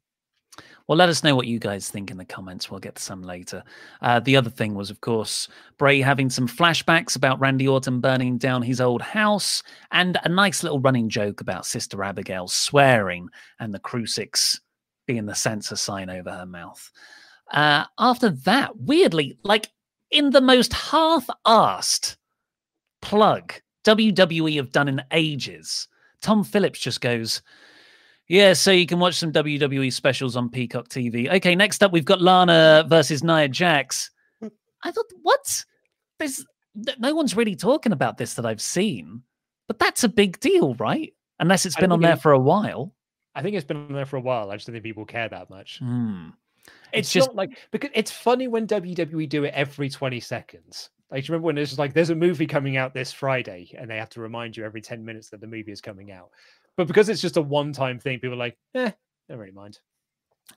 Well, let us know what you guys think in the comments. We'll get to some later. Uh, the other thing was, of course, Bray having some flashbacks about Randy Orton burning down his old house, and a nice little running joke about Sister Abigail swearing and the crucifix being the censor sign over her mouth. Uh, after that, weirdly, like in the most half-assed plug WWE have done in ages, Tom Phillips just goes, yeah, so you can watch some WWE specials on Peacock TV. Okay, next up we've got Lana versus Nia Jax. I thought, what? There's no one's really talking about this that I've seen, but that's a big deal, right? Unless it's been on there it, for a while. I think it's been on there for a while. I just don't think people care that much. Mm. It's, it's just not like because it's funny when WWE do it every 20 seconds. Like, remember when it's like there's a movie coming out this Friday and they have to remind you every 10 minutes that the movie is coming out. But because it's just a one time thing, people are like, eh, don't really mind.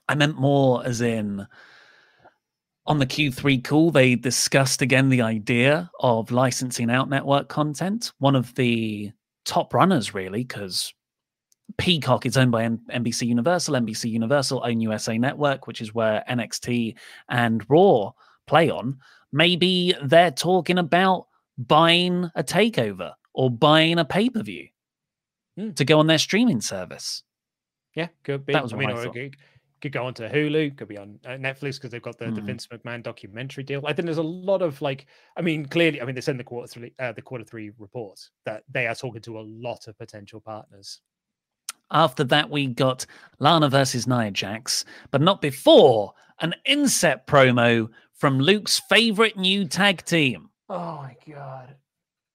I meant more as in on the Q3 call, they discussed again the idea of licensing out network content. One of the top runners, really, because Peacock is owned by NBC Universal. NBC Universal own USA Network, which is where NXT and Raw play on. Maybe they're talking about buying a takeover or buying a pay per view mm. to go on their streaming service. Yeah, could be. That was I mean, I could, could go onto Hulu, could be on uh, Netflix because they've got the, mm. the, Vince McMahon documentary deal. I think there's a lot of like, I mean, clearly, I mean, they send the quarter three, uh, the quarter three report that they are talking to a lot of potential partners. After that, we got Lana versus Nia Jax, but not before an inset promo from Luke's favorite new tag team. Oh my god!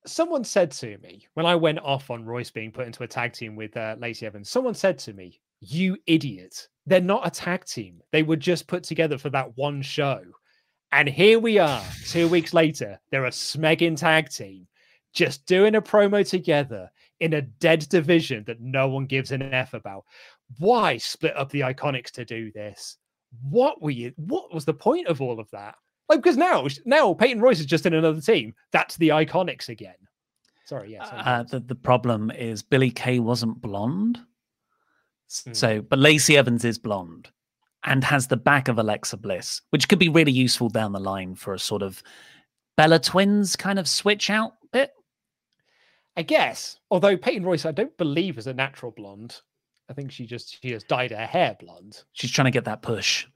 Someone said to me when I went off on Royce being put into a tag team with uh, Lacey Evans, someone said to me, You idiot. They're not a tag team. They were just put together for that one show. And here we are, two weeks later. They're a smegging tag team, just doing a promo together in a dead division that no one gives an F about. Why split up the Iconics to do this? What were you? What was the point of all of that? Like because now, now Peyton Royce is just in another team. That's the Iconics again. Sorry, yes. Uh, the the problem is Billy Kay wasn't blonde, hmm. so but Lacey Evans is blonde and has the back of Alexa Bliss, which could be really useful down the line for a sort of Bella Twins kind of switch out bit. I guess. Although Peyton Royce, I don't believe is a natural blonde. I think she just she has dyed her hair blonde. She's trying to get that push.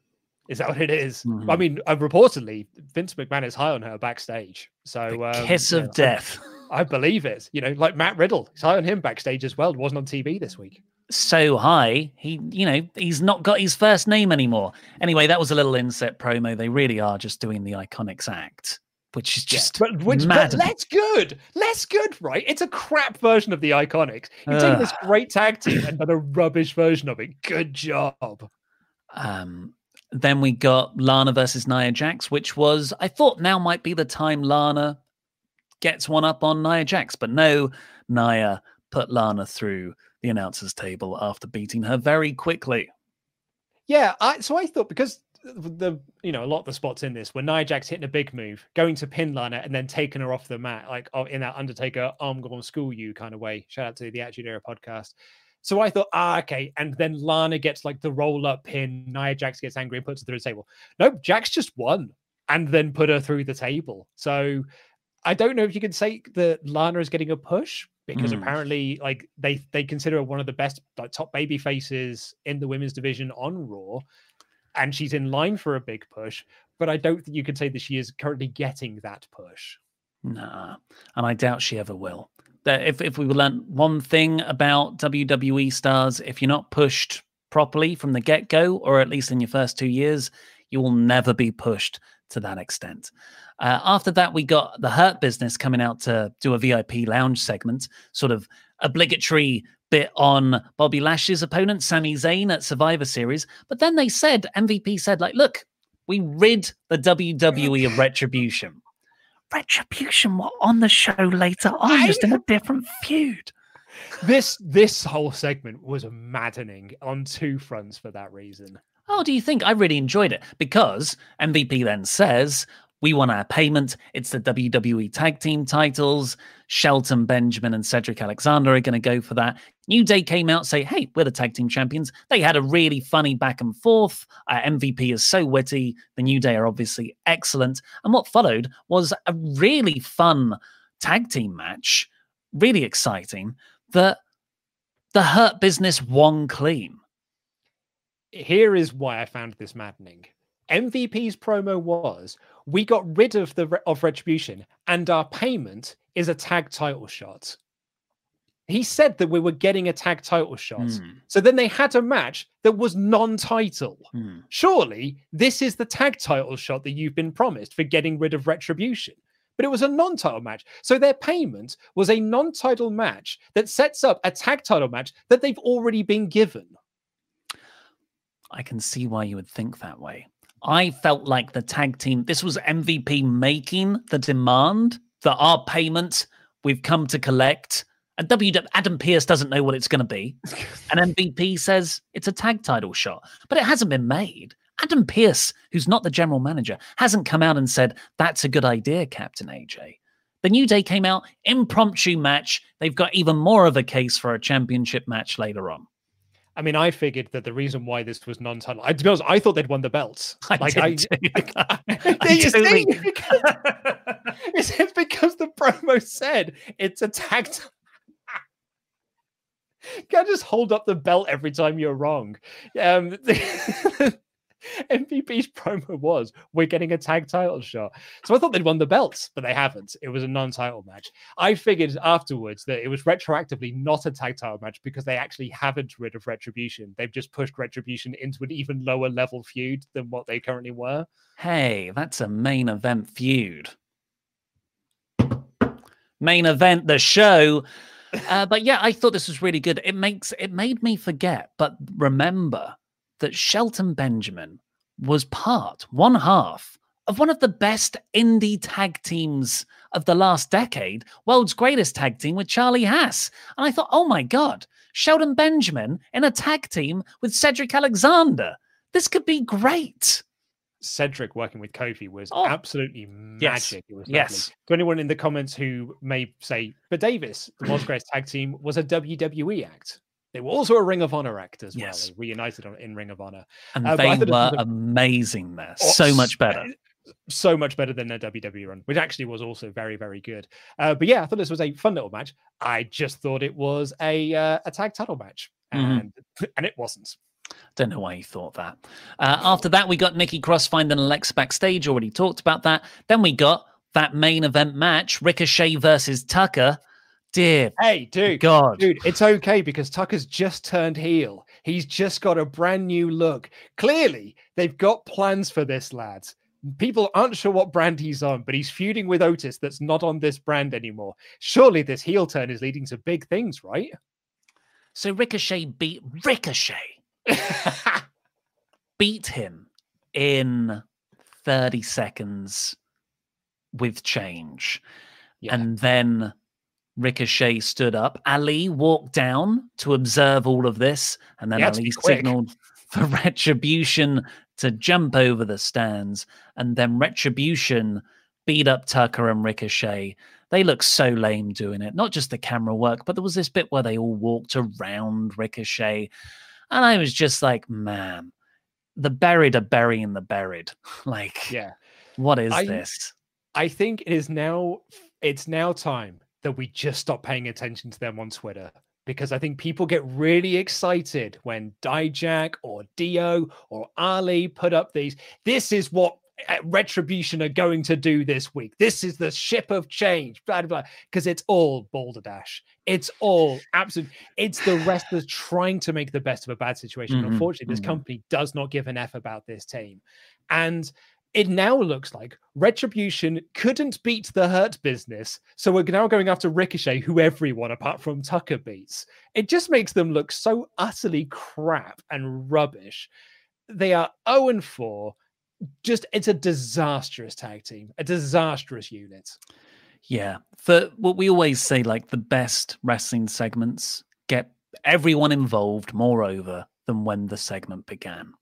Is that what it is? Mm-hmm. I mean, uh, reportedly, Vince McMahon is high on her backstage. So um, kiss of know, death. I, I, believe it. You know, like Matt Riddle, he's high on him backstage as well. It wasn't on TV this week. So high, he, you know, he's not got his first name anymore. Anyway, that was a little inset promo. They really are just doing the Iconics act, which is just yeah, but which but less good, less good, right? It's a crap version of the Iconics. You've taken this great tag team and done a rubbish version of it. Good job. Um, then we got Lana versus Nia Jax, which was, I thought now might be the time Lana gets one up on Nia Jax, but no, Nia put Lana through the announcer's table after beating her very quickly. Yeah, I, so I thought because the you know a lot of the spots in this were Nia Jax hitting a big move, going to pin Lana, and then taking her off the mat, like oh, in that Undertaker "I'm school you" kind of way. Shout out to the Attitude Era podcast. So I thought, ah, okay. And then Lana gets like the roll up pin. Nia Jax gets angry and puts her through the table. Nope, Jax just won and then put her through the table. So I don't know if you can say that Lana is getting a push because mm. apparently, like they they consider her one of the best like top baby faces in the women's division on Raw, and she's in line for a big push. But I don't think you can say that she is currently getting that push. Nah, and I doubt she ever will. That if if we learn one thing about WWE stars, if you're not pushed properly from the get go, or at least in your first two years, you will never be pushed to that extent. Uh, after that, we got the Hurt Business coming out to do a VIP lounge segment, sort of obligatory bit on Bobby Lash's opponent, Sami Zayn, at Survivor Series. But then they said, MVP said, like, look, we rid the WWE of retribution. Retribution were on the show later on, just in a different feud. This this whole segment was maddening on two fronts for that reason. Oh, do you think? I really enjoyed it because MVP then says, we want our payment. It's the WWE tag team titles. Shelton Benjamin and Cedric Alexander are going to go for that. New Day came out, say, hey, we're the tag team champions. They had a really funny back and forth. Uh, MVP is so witty. The New Day are obviously excellent. And what followed was a really fun tag team match, really exciting, that the Hurt Business won clean. Here is why I found this maddening. MVP's promo was we got rid of the of retribution and our payment is a tag title shot. He said that we were getting a tag title shot. Mm. So then they had a match that was non-title. Mm. Surely this is the tag title shot that you've been promised for getting rid of retribution. But it was a non-title match. So their payment was a non-title match that sets up a tag title match that they've already been given. I can see why you would think that way. I felt like the tag team, this was MVP making the demand that our payment we've come to collect. And W Adam Pearce doesn't know what it's going to be. and MVP says it's a tag title shot, but it hasn't been made. Adam Pearce, who's not the general manager, hasn't come out and said, that's a good idea, Captain AJ. The New Day came out, impromptu match. They've got even more of a case for a championship match later on. I mean, I figured that the reason why this was non-title, I, to be honest, I thought they'd won the belts. I like, did I. I, I see, it's, it's because the promo said it's a tag. T- Can't just hold up the belt every time you're wrong. Um, MVP's promo was, we're getting a tag title shot. So I thought they'd won the belts, but they haven't. It was a non title match. I figured afterwards that it was retroactively not a tag title match because they actually haven't rid of Retribution. They've just pushed Retribution into an even lower level feud than what they currently were. Hey, that's a main event feud. Main event, the show. Uh, but yeah, I thought this was really good. It makes it made me forget, but remember that Shelton Benjamin was part, one half of one of the best indie tag teams of the last decade, world's greatest tag team with Charlie Haas. And I thought, oh my God, Shelton Benjamin in a tag team with Cedric Alexander. This could be great. Cedric working with Kofi was oh. absolutely magic. Yes. It was yes. To anyone in the comments who may say, but Davis, the world's greatest tag team, was a WWE act. They were also a Ring of Honor act as well. Yes. They reunited on, in Ring of Honor. And uh, they were amazing there. Oh, so much better. So much better than their WWE run, which actually was also very, very good. Uh, but yeah, I thought this was a fun little match. I just thought it was a uh, a tag title match, mm-hmm. and mm-hmm. and it wasn't. Don't know why you thought that. Uh, after that, we got Nikki Cross finding Alexa backstage. Already talked about that. Then we got that main event match: Ricochet versus Tucker. Dear hey, dude, God, dude, it's okay because Tucker's just turned heel. He's just got a brand new look. Clearly, they've got plans for this, lads. People aren't sure what brand he's on, but he's feuding with Otis that's not on this brand anymore. Surely this heel turn is leading to big things, right? So Ricochet beat Ricochet. beat him in 30 seconds with change. Yeah. And then Ricochet stood up. Ali walked down to observe all of this, and then Ali signaled for Retribution to jump over the stands. And then Retribution beat up Tucker and Ricochet. They look so lame doing it. Not just the camera work, but there was this bit where they all walked around Ricochet. And I was just like, man, the buried are burying the buried. like, yeah. What is I, this? I think it is now it's now time that we just stop paying attention to them on Twitter because I think people get really excited when Dijak or Dio or Ali put up these. This is what uh, Retribution are going to do this week. This is the ship of change, blah blah. Because it's all balderdash. It's all absolute. It's the wrestlers trying to make the best of a bad situation. Mm-hmm, Unfortunately, this mm-hmm. company does not give an f about this team, and it now looks like Retribution couldn't beat the Hurt business, so we're now going after Ricochet, who everyone apart from Tucker beats. It just makes them look so utterly crap and rubbish. They are 0 and 4. Just it's a disastrous tag team, a disastrous unit. Yeah. For what we always say, like the best wrestling segments get everyone involved more over than when the segment began.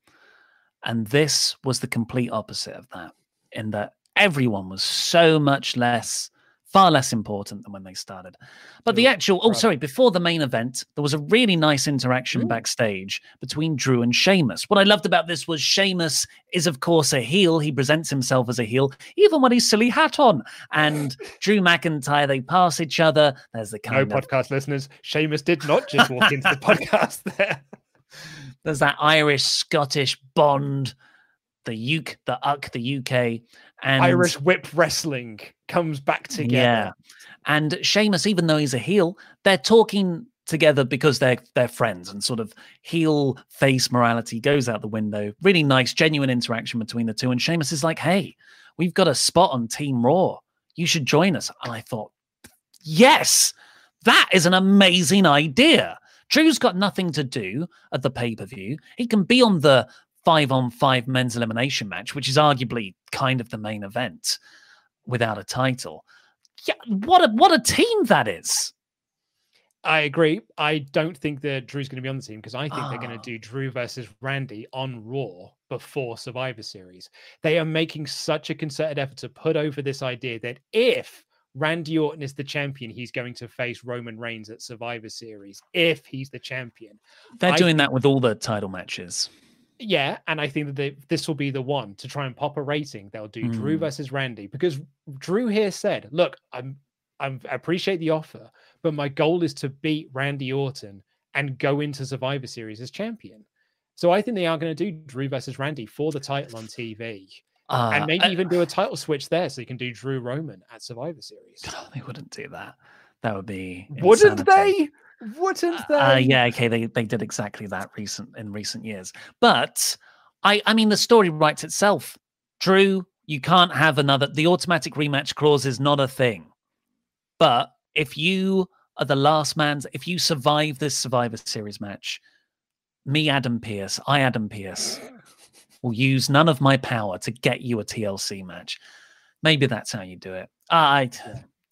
And this was the complete opposite of that, in that everyone was so much less, far less important than when they started. But the actual, oh, sorry, before the main event, there was a really nice interaction Ooh. backstage between Drew and Sheamus. What I loved about this was Sheamus is, of course, a heel. He presents himself as a heel, even when he's silly hat on. And Drew McIntyre, they pass each other. There's the kind no of podcast listeners. Sheamus did not just walk into the podcast there. There's that Irish Scottish bond, the UK, the UK, the UK, and Irish whip wrestling comes back together. Yeah, and Sheamus, even though he's a heel, they're talking together because they're they're friends, and sort of heel face morality goes out the window. Really nice, genuine interaction between the two. And Sheamus is like, "Hey, we've got a spot on Team Raw. You should join us." And I thought, yes, that is an amazing idea. Drew's got nothing to do at the pay per view. He can be on the five on five men's elimination match, which is arguably kind of the main event without a title. Yeah, what a what a team that is. I agree. I don't think that Drew's going to be on the team because I think they're going Ah. to do Drew versus Randy on Raw before Survivor Series. They are making such a concerted effort to put over this idea that if Randy Orton is the champion, he's going to face Roman Reigns at Survivor Series. If he's the champion, They're I doing that with all the title matches. yeah, and I think that they, this will be the one to try and pop a rating. They'll do Drew Mm. versus Randy because Drew here said, "Look, I'm, I'm I appreciate the offer, but my goal is to beat Randy Orton and go into Survivor Series as champion." So I think they are going to do Drew versus Randy for the title on TV, Uh, and maybe I- even do a title switch there, so you can do Drew Roman at Survivor Series. they wouldn't do that. That would be Wouldn't insanity. they? Wouldn't they? Uh, yeah, okay, they they did exactly that recent in recent years. But I I mean the story writes itself. Drew, you can't have another the automatic rematch clause is not a thing. But if you are the last man's if you survive this Survivor Series match, me, Adam Pearce, I Adam Pearce, will use none of my power to get you a TLC match. Maybe that's how you do it. I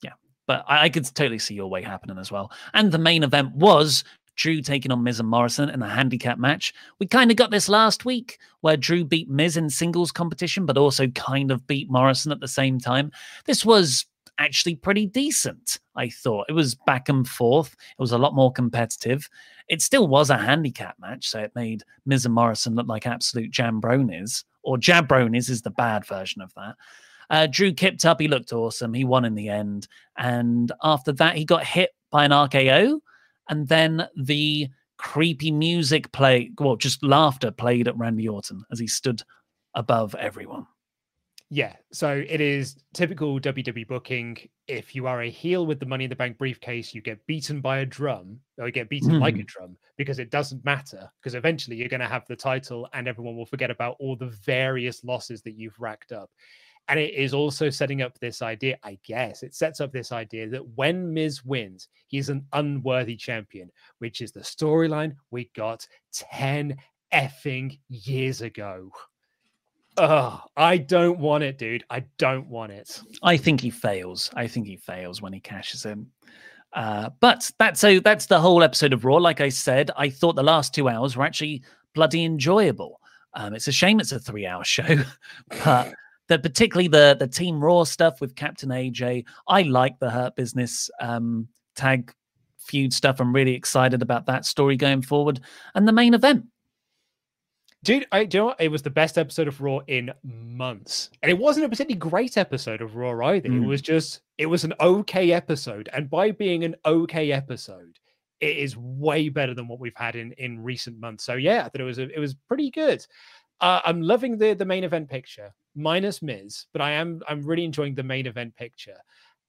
yeah, but I, I could totally see your way happening as well. And the main event was Drew taking on Miz and Morrison in a handicap match. We kind of got this last week where Drew beat Miz in singles competition, but also kind of beat Morrison at the same time. This was actually pretty decent, I thought. It was back and forth, it was a lot more competitive. It still was a handicap match, so it made Miz and Morrison look like absolute jambronis, or jabronis is the bad version of that. Uh, Drew kipped up. He looked awesome. He won in the end. And after that, he got hit by an RKO. And then the creepy music play, well, just laughter played at Randy Orton as he stood above everyone. Yeah, so it is typical WWE booking. If you are a heel with the Money in the Bank briefcase, you get beaten by a drum, or you get beaten like a hmm. drum, because it doesn't matter. Because eventually you're going to have the title, and everyone will forget about all the various losses that you've racked up. And it is also setting up this idea, I guess, it sets up this idea that when Miz wins, he's an unworthy champion, which is the storyline we got 10 effing years ago. Oh, I don't want it, dude. I don't want it. I think he fails. I think he fails when he cashes in. Uh, but that's so that's the whole episode of Raw. Like I said, I thought the last two hours were actually bloody enjoyable. Um, it's a shame it's a three-hour show, but the particularly the the Team Raw stuff with Captain AJ. I like the Hurt Business um, tag feud stuff. I'm really excited about that story going forward. And the main event. Dude, I, do you know? It was the best episode of Raw in months. And it wasn't a particularly great episode of Raw either. Mm. It was just, it was an okay episode. And by being an okay episode, it is way better than what we've had in, in recent months. So yeah, I thought it was, a, it was pretty good. Uh, I'm loving the, the main event picture minus Miz, but I am, I'm really enjoying the main event picture.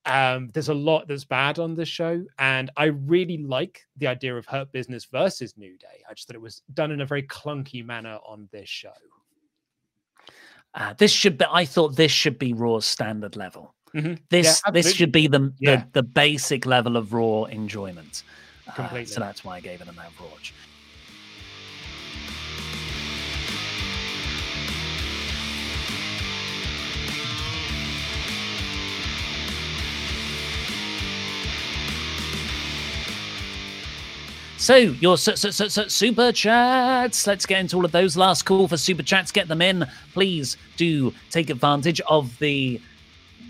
Um, there's a lot that's bad on this show, and I really like the idea of Hurt Business versus New Day. I just thought it was done in a very clunky manner on this show. Uh, this should be. I thought this should be Raw's standard level. Mm-hmm. This yeah, this should be the, yeah. the, the basic level of Raw enjoyment. Uh, so that's why I gave it an average. So, your su- su- su- super chats. Let's get into all of those. Last call for super chats. Get them in. Please do take advantage of the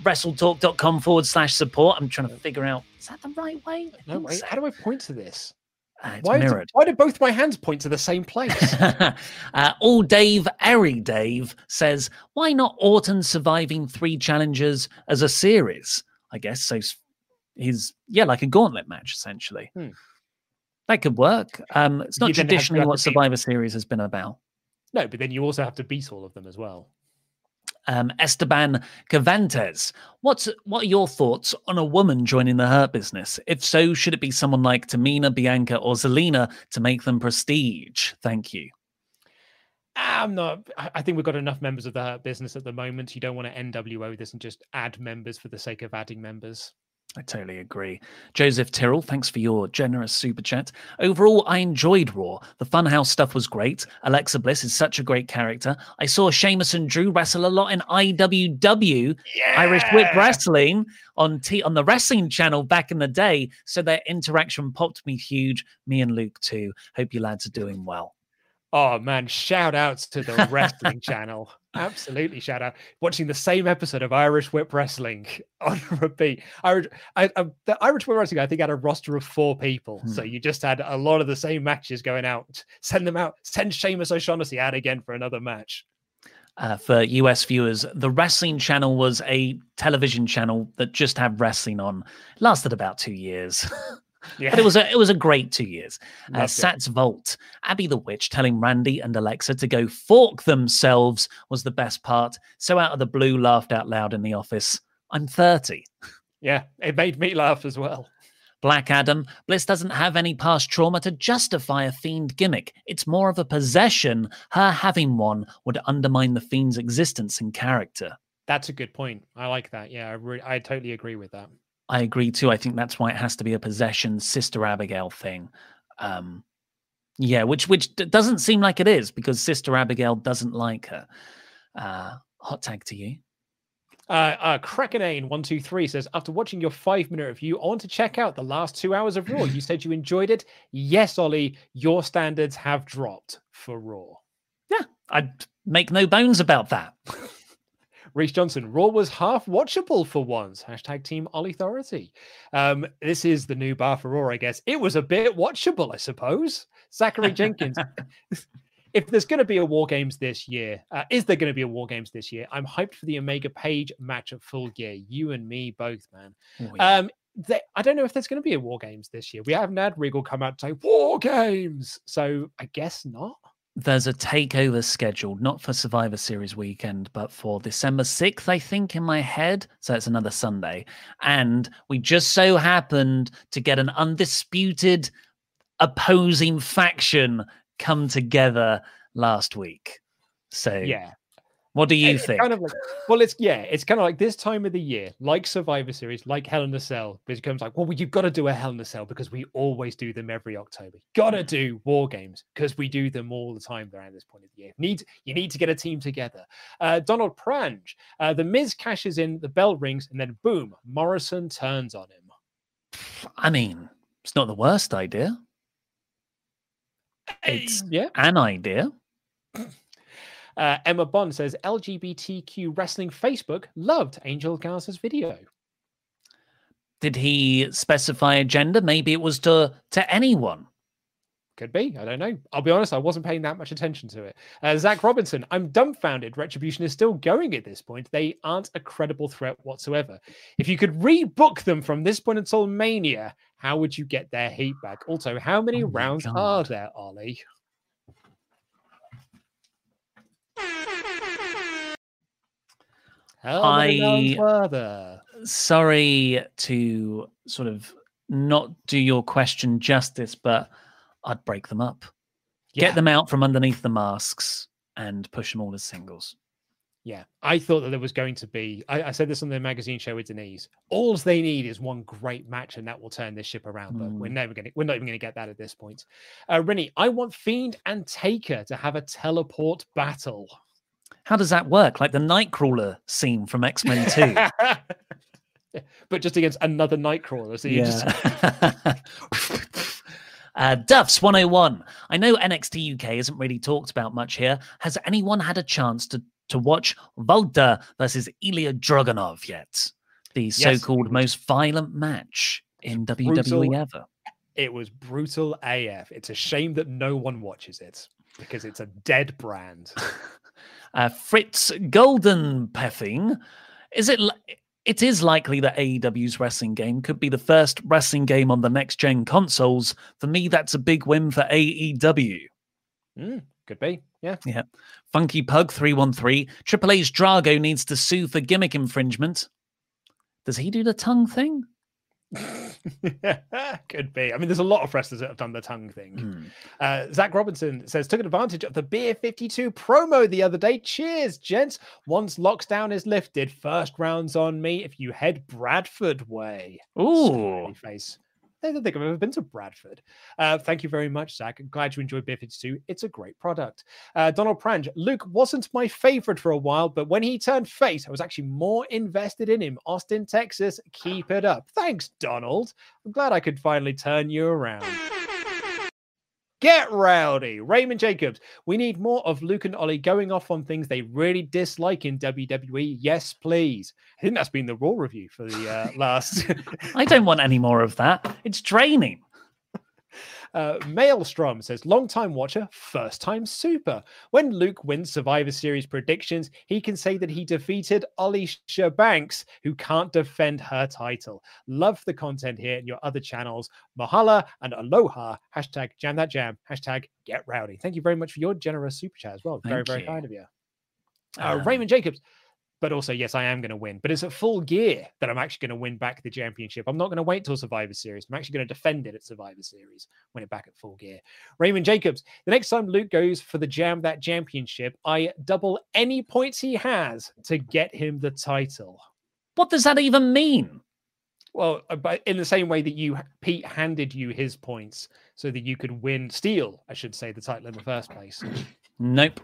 wrestletalk.com forward slash support. I'm trying to figure out is that the right way? No, wait. So. How do I point to this? Uh, why, mirrored. why did both my hands point to the same place? uh, all Dave Airy Dave says, why not Orton surviving three challenges as a series? I guess so. He's yeah, like a gauntlet match essentially. Hmm. That could work. Um, it's not traditionally what Survivor Series has been about. No, but then you also have to beat all of them as well. Um, Esteban Cavantes, what's what are your thoughts on a woman joining the Hurt business? If so, should it be someone like Tamina, Bianca, or Zelina to make them prestige? Thank you. I'm not. I think we've got enough members of the Hurt business at the moment. You don't want to NWO this and just add members for the sake of adding members. I totally agree. Joseph Tyrrell, thanks for your generous super chat. Overall, I enjoyed Raw. The Funhouse stuff was great. Alexa Bliss is such a great character. I saw Sheamus and Drew wrestle a lot in IWW, yeah! Irish Whip Wrestling, on T on the wrestling channel back in the day. So their interaction popped me huge. Me and Luke too. Hope you lads are doing well. Oh man, shout outs to the wrestling channel. Absolutely, shout out. Watching the same episode of Irish Whip Wrestling on repeat. Irish, I, I, the Irish Whip Wrestling, I think, had a roster of four people. Hmm. So you just had a lot of the same matches going out. Send them out. Send Sheamus O'Shaughnessy out again for another match. Uh, for US viewers, the wrestling channel was a television channel that just had wrestling on. It lasted about two years. Yeah. But it was a it was a great two years. Uh, Sats Vault, Abby the Witch telling Randy and Alexa to go fork themselves was the best part. So out of the blue, laughed out loud in the office. I'm 30. Yeah, it made me laugh as well. Black Adam, Bliss doesn't have any past trauma to justify a fiend gimmick. It's more of a possession. Her having one would undermine the fiend's existence and character. That's a good point. I like that. Yeah, I, re- I totally agree with that. I agree too. I think that's why it has to be a possession Sister Abigail thing. Um, yeah, which which doesn't seem like it is because Sister Abigail doesn't like her. Uh, hot tag to you. Uh, uh, Krakenane one two three says after watching your five minute review, I want to check out the last two hours of Raw. You said you enjoyed it. Yes, Ollie, your standards have dropped for Raw. Yeah, I'd make no bones about that. Reese Johnson, Raw was half watchable for once. Hashtag Team Authority. Um, this is the new bar for Raw, I guess. It was a bit watchable, I suppose. Zachary Jenkins. if there's going to be a War Games this year, uh, is there going to be a War Games this year? I'm hyped for the Omega Page match at Full Gear. You and me both, man. Oh, yeah. Um, they, I don't know if there's going to be a War Games this year. We haven't had Regal come out and say War Games, so I guess not there's a takeover scheduled, not for Survivor Series weekend, but for December 6th, I think, in my head. So it's another Sunday. And we just so happened to get an undisputed opposing faction come together last week. So yeah, what do you it's think? Kind of like, well, it's yeah, it's kind of like this time of the year, like Survivor Series, like Hell in a Cell. It becomes like, well, you've got to do a Hell in a Cell because we always do them every October. Got to do War Games because we do them all the time around this point of the year. Need you need to get a team together. Uh, Donald Prange, uh, the Miz cashes in, the bell rings, and then boom, Morrison turns on him. I mean, it's not the worst idea. It's yeah. an idea. Uh, Emma Bond says LGBTQ wrestling Facebook loved Angel Garza's video. Did he specify a gender? Maybe it was to to anyone. Could be. I don't know. I'll be honest. I wasn't paying that much attention to it. Uh, Zach Robinson. I'm dumbfounded. Retribution is still going at this point. They aren't a credible threat whatsoever. If you could rebook them from this point until Mania, how would you get their heat back? Also, how many Oh rounds God. are there, Ollie? How I- were there? Sorry to sort of not do your question justice, but I'd break them up. Yeah. Get them out from underneath the masks and push them all as singles. Yeah, I thought that there was going to be. I, I said this on the magazine show with Denise. All they need is one great match, and that will turn this ship around. But we're never going to. We're not even going to get that at this point. Uh, Rennie, I want Fiend and Taker to have a teleport battle. How does that work? Like the Nightcrawler scene from X Men 2. but just against another Nightcrawler. So you just Uh, Duffs 101. I know NXT UK isn't really talked about much here. Has anyone had a chance to, to watch WALTER versus Ilja Dragunov yet? The Yes, so called most violent match in WWE ever. it was brutal AF. It's a shame that no one watches it because it's a dead brand. Uh, Fritz Golden Peffing. Is it? li- It is likely that AEW's wrestling game could be the first wrestling game on the next gen consoles. For me, that's a big win for AEW. Mm, could be. Yeah. Yeah. Funky Pug 313. Triple H's Drago needs to sue for gimmick infringement. Does he do the tongue thing? Could be. I mean, there's a lot of wrestlers that have done the tongue thing. Hmm. Uh, Zach Robinson says took advantage of the Beer 52 promo the other day. Cheers, gents. Once lockdown is lifted, first rounds on me if you head Bradford way. Ooh. face. I don't think I've ever been to Bradford. Uh, thank you very much, Zach. Glad you enjoyed Beer 52. It's a great product. Uh, Donald Prange, Luke wasn't my favorite for a while, but when he turned face, I was actually more invested in him. Austin, Texas, keep it up. Thanks, Donald. I'm glad I could finally turn you around. Get rowdy. Raymond Jacobs. We need more of Luke and Ollie going off on things they really dislike in WWE. Yes, please. I think that's been the Raw review for the uh, last. I don't want any more of that. It's draining. Uh, Maelstrom says, long time watcher, first time super. When Luke wins Survivor Series predictions, he can say that he defeated Alicia Banks, who can't defend her title. Love the content here in your other channels. Mahala and aloha. Hashtag jam that jam. Hashtag get rowdy. Thank you very much for your generous super chat as well. very, Thank very you. kind of you. Uh, Um, Raymond Jacobs. But also, yes, I am going to win. But it's at full gear that I'm actually going to win back the championship. I'm not going to wait till Survivor Series. I'm actually going to defend it at Survivor Series, win it back at full gear. Raymond Jacobs, the next time Luke goes for the Jam That Championship, I double any points he has to get him the title. What does that even mean? Well, uh, in the same way that you Pete handed you his points so that you could win, steal, I should say, the title in the first place. Nope,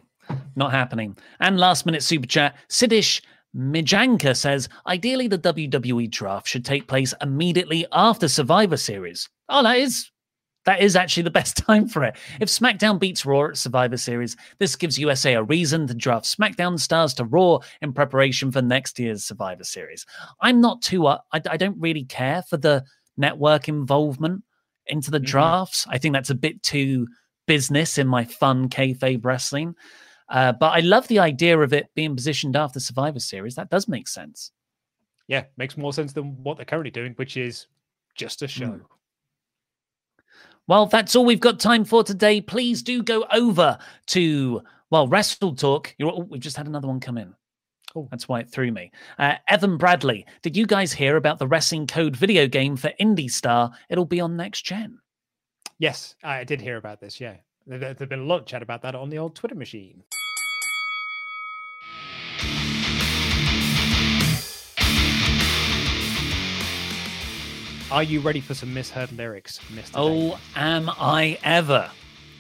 not happening. And last minute super chat, Sidish Mijanka says, ideally the WWE draft should take place immediately after Survivor Series. Oh, that is that is actually the best time for it. If SmackDown beats Raw at Survivor Series, this gives USA a reason to draft SmackDown stars to Raw in preparation for next year's Survivor Series. I'm not too, uh, I, I don't really care for the network involvement into the drafts. I think that's a bit too business in my fun kayfabe wrestling. Uh, but I love the idea of it being positioned after Survivor Series. That does make sense. Yeah, makes more sense than what they're currently doing, which is just a show. Mm. Well, that's all we've got time for today. Please do go over to, well, Wrestle Talk. You're, oh, we've just had another one come in. Oh. That's why it threw me. Uh, Evan Bradley, did you guys hear about the Wrestling Code video game for Indie Star? It'll be on next gen. Yes, I did hear about this. Yeah, there's been a lot of chat about that on the old Twitter machine. Are you ready for some misheard lyrics, Mr. Oh, am I ever?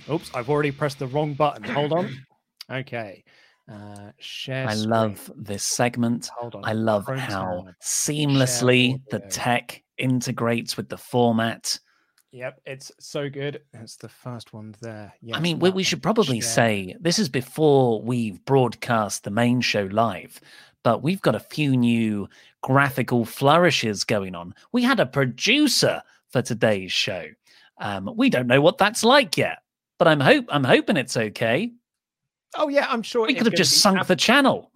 Oops, I've already pressed the wrong button. Hold on. Okay. Uh, share. I screen. love this segment. Hold on. I love Chrome how tab. seamlessly the tech integrates with the format. Yep, it's so good. It's the first one there. Yes, I mean, we, we should probably share. say this is before we've broadcast the main show live, but we've got a few new graphical flourishes going on. We had a producer for today's show. Um, we don't know what that's like yet, but I'm hope I'm hoping it's okay. Oh yeah, I'm sure we could have just sunk the channel.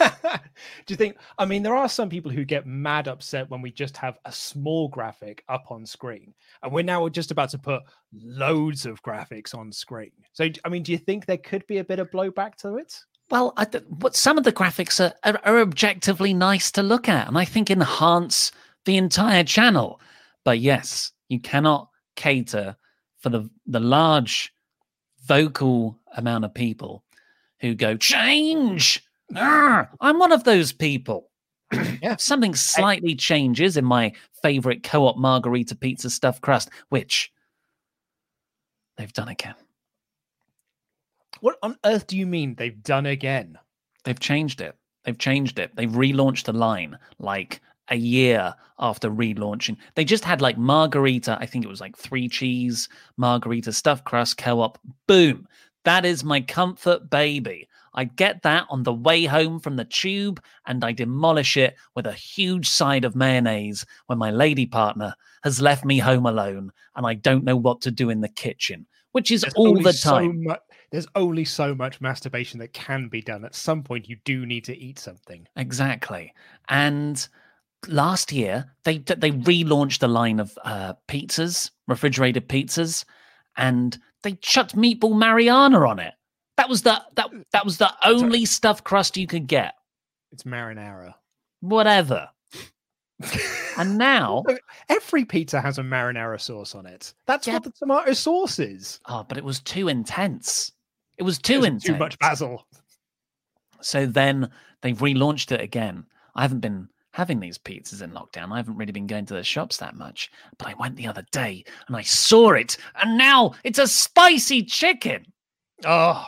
Do you think? I mean, there are some people who get mad upset when we just have a small graphic up on screen, and we're now just about to put loads of graphics on screen. So, I mean, do you think there could be a bit of blowback to it? Well, I what some of the graphics are, are, are objectively nice to look at, and I think enhance the entire channel. But yes, you cannot cater for the the large vocal amount of people who go change Ah, I'm one of those people. yeah. Something slightly changes in my favorite co op margarita pizza stuffed crust, which they've done again. What on earth do you mean they've done again? They've changed it. They've changed it. They've relaunched the line like a year after relaunching. They just had like margarita, I think it was like three cheese, margarita, stuffed crust, co op. Boom. That is my comfort baby. I get that on the way home from the tube and I demolish it with a huge side of mayonnaise when my lady partner has left me home alone and I don't know what to do in the kitchen, which is there's all the time. So there's only so much masturbation that can be done. At some point, you do need to eat something. Exactly. And last year, they they relaunched the line of uh, pizzas, refrigerated pizzas, and they chucked meatball Mariana on it. That was the that that was the only stuffed crust you could get. It's marinara. Whatever. and now every pizza has a marinara sauce on it. That's yeah. what the tomato sauce is. Oh, but it was too intense. It was too it was intense. Too much basil. So then they've relaunched it again. I haven't been having these pizzas in lockdown. I haven't really been going to the shops that much, but I went the other day and I saw it, and now it's a spicy chicken. Oh,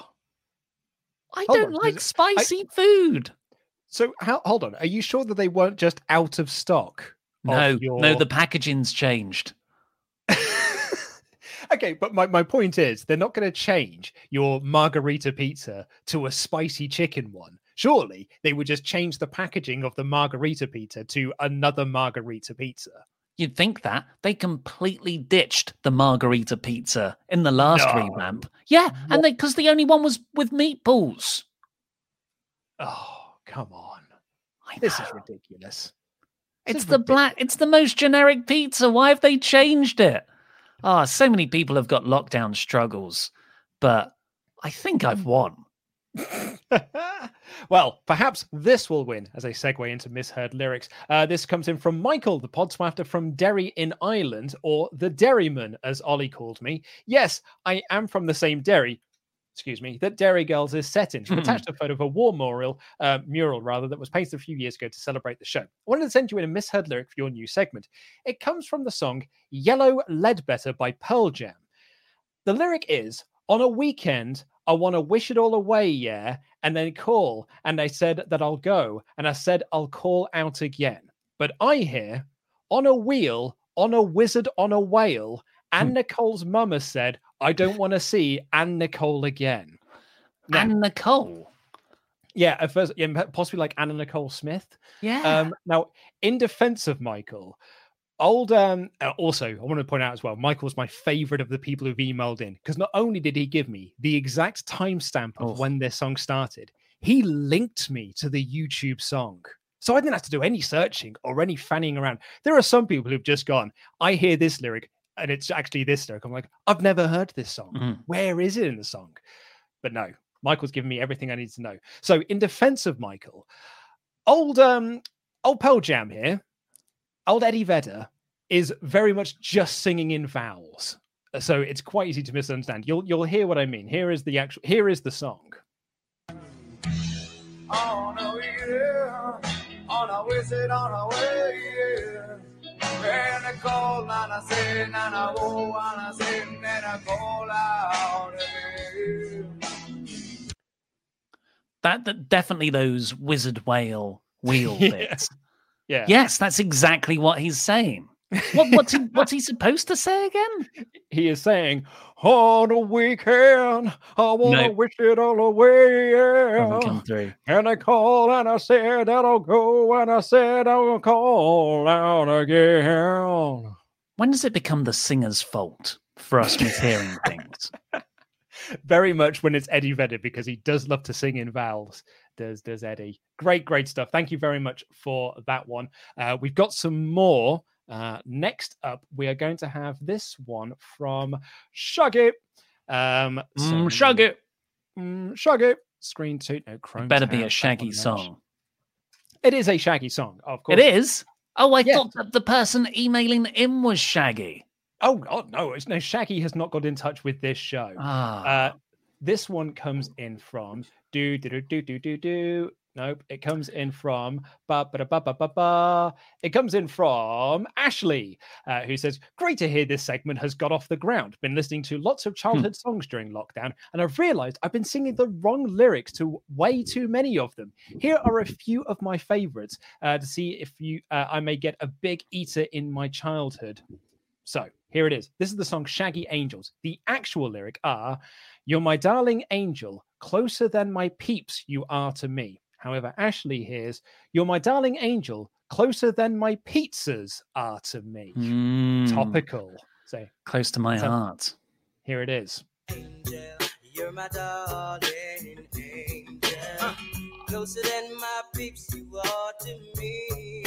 I hold don't on, like spicy I, food. So how, hold on, are you sure that they weren't just out of stock? No, your... no, the packaging's changed. okay, but my, my point is they're not going to change your margarita pizza to a spicy chicken one. Surely they would just change the packaging of the margarita pizza to another margarita pizza. You'd think that they completely ditched the margarita pizza in the last no. revamp. Yeah, what? and they because the only one was with meatballs. Oh, come on. This is ridiculous. This it's the ridiculous. black it's the most generic pizza. Why have they changed it? Ah, oh, so many people have got lockdown struggles, but I think I've won. well, perhaps this will win as a segue into misheard lyrics. Uh, this comes in from Michael, the podswafter from Derry in Ireland, or the Derryman, as Ollie called me. Yes, I am from the same Derry. Excuse me, that Derry Girls is set in. She attached a photo of a war mural, uh, mural rather, that was painted a few years ago to celebrate the show. I wanted to send you in a misheard lyric for your new segment. It comes from the song Yellow Ledbetter by Pearl Jam. The lyric is On a weekend, I want to wish it all away, yeah, and then call. And I said that I'll go, and I said I'll call out again. But I hear on a wheel, on a wizard, on a whale. Anne hmm. Nicole's mama said, I don't want to see Anne Nicole again. Now, Anne Nicole. Yeah, at first, yeah, possibly like Anna Nicole Smith. Yeah. Um, now, in defense of Michael, old um uh, also i want to point out as well michael's my favorite of the people who've emailed in because not only did he give me the exact timestamp of oh. when this song started he linked me to the youtube song. So i didn't have to do any searching or any fanning around. There are some people who've just gone i hear this lyric and it's actually this lyric. I'm like i've never heard this song. Mm-hmm. Where is it in the song? But no michael's given me everything i need to know. So in defense of michael old um old pearl jam here old Eddie Vedder is very much just singing in vowels. So it's quite easy to misunderstand. You'll you'll hear what I mean. Here is the actual here is the song. On a wheel, on a wizard, on a way. That, that definitely those wizard whale wheel bits. Yeah. Yes, that's exactly what he's saying. What, what's he What's he supposed to say again? He is saying, "On the weekend, I want to No. wish it all away." Doesn't come through. And I called and I said that I'll go, and I said I'll call out again. When does it become the singer's fault for us mishearing things? Very much when it's Eddie Vedder because he does love to sing in vowels. Does does Eddie? Great, great stuff. Thank you very much for that one. Uh, we've got some more. Uh, next up, we are going to have this one from Shuggy. Um, Mm, so- Shuggy. Mm, Shuggy. Screen two. No, Chrome. Better be a Shaggy that one, no. song. It is a Shaggy song, of course. It is. Oh, I Yeah. thought that the person emailing in was Shaggy. Oh God, no! It's no Shaggy has not got in touch with this show. Ah. Uh, this one comes in from do do do do do do. Nope, it comes in from ba ba ba ba ba ba. It comes in from Ashley, uh, who says, "Great to hear this segment has got off the ground. Been listening to lots of childhood songs during lockdown, and I've realised I've been singing the wrong lyrics to way too many of them. Here are a few of my favourites uh, to see if you uh, I may get a big eater in my childhood." So here it is. This is the song Shaggy Angels. The actual lyric are You're my darling angel, closer than my peeps you are to me. However, Ashley hears You're my darling angel, closer than my pizzas are to me. Mm, Topical. So Close to my So- heart. here it is. You're my darling angel. Closer than my peeps, you are to me.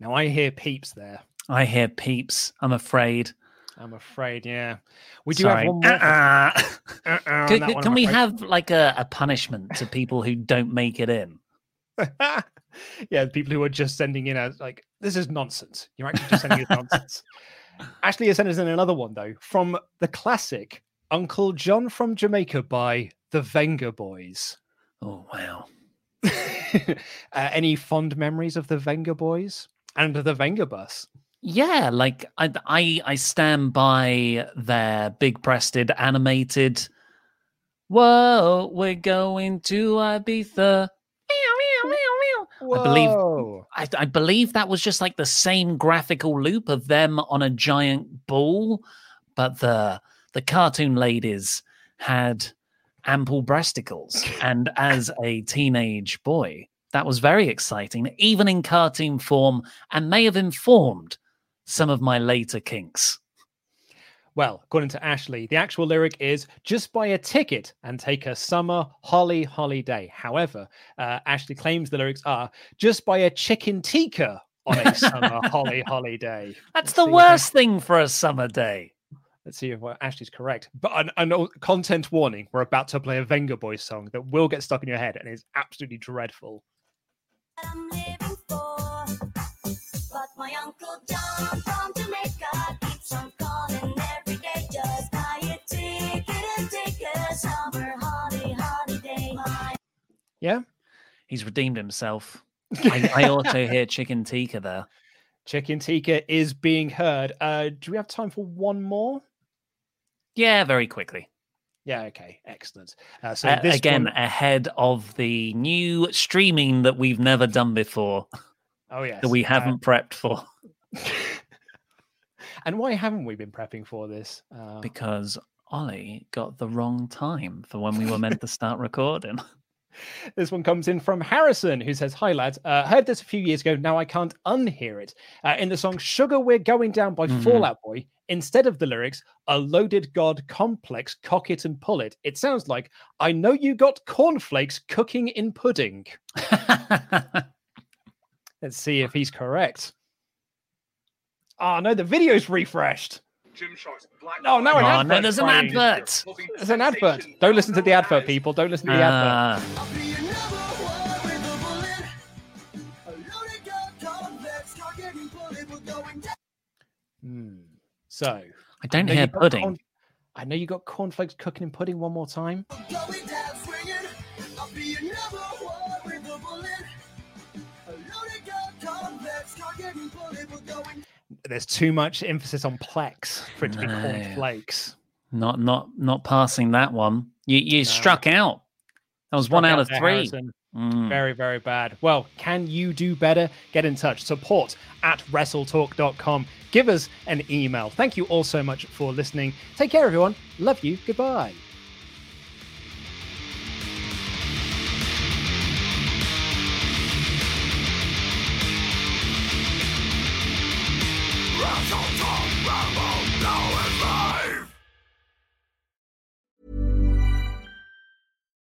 Now I hear peeps there. I hear peeps. I'm afraid. I'm afraid, yeah. We do Sorry. have one more. Uh-uh. Uh-uh Can, can- one, we afraid. have like a, a punishment to people who don't make it in? yeah, people who are just sending in as like, this is nonsense. You're actually just sending us nonsense. Ashley has sent us in another one though from the classic Uncle John from Jamaica by the Venga Boys. Oh wow! uh, any fond memories of the Venga Boys and the Venga Bus? Yeah, like I, I, I stand by their big-breasted animated. Whoa, we're going to Ibiza. I believe Whoa. I, I believe that was just like the same graphical loop of them on a giant ball, but the the cartoon ladies had ample breasticles, and as a teenage boy, that was very exciting, even in cartoon form, and may have informed some of my later kinks. Well, according to Ashley, the actual lyric is just buy a ticket and take a summer holly holiday. However, uh, Ashley claims the lyrics are just buy a chicken tikka on a summer holly holiday. That's Let's the see if- worst thing for a summer day. Let's see if well, Ashley's correct. But an, an o- content warning: we're about to play a Venga Boys song that will get stuck in your head and is absolutely dreadful. Yeah, He's redeemed himself. I, I also hear chicken tikka there. chicken tikka is being heard. Uh, do we have time for one more? Yeah, very quickly. Yeah. Okay. Excellent. Uh, so Uh, this again, one- ahead of the new streaming that we've never done before, oh yes, that we uh, haven't prepped for, and why haven't we been prepping for this? Uh, because Ollie got the wrong time for when we were meant to start recording. This one comes in from Harrison, who says, Hi, lads. Uh, heard this a few years ago. Now I can't unhear it. Uh, in the song Sugar We're Going Down by Mhm. Fallout Boy, instead of the lyrics, A loaded god complex, cock it and pull it, it sounds like, I know you got cornflakes cooking in pudding. Let's see if he's correct. Oh, no, the video's refreshed. No, now an Oh, advert. no, there's an advert. There's an advert. Don't listen to the advert, people. Don't listen to the advert. Ah, Hmm. So I don't know hear pudding. corn- I know you got cornflakes cooking in pudding one more time. There's too much emphasis on plex for it to be No. cornflakes. Not, not, not passing that one. You, you struck out. That was one out out of three. Harrison. Mm. Very, very bad. Well, can you do better? Get in touch. Support at wrestletalk.com. Give us an email. Thank you all so much for listening. Take care, everyone. Love you. Goodbye. Welcome talk about now and life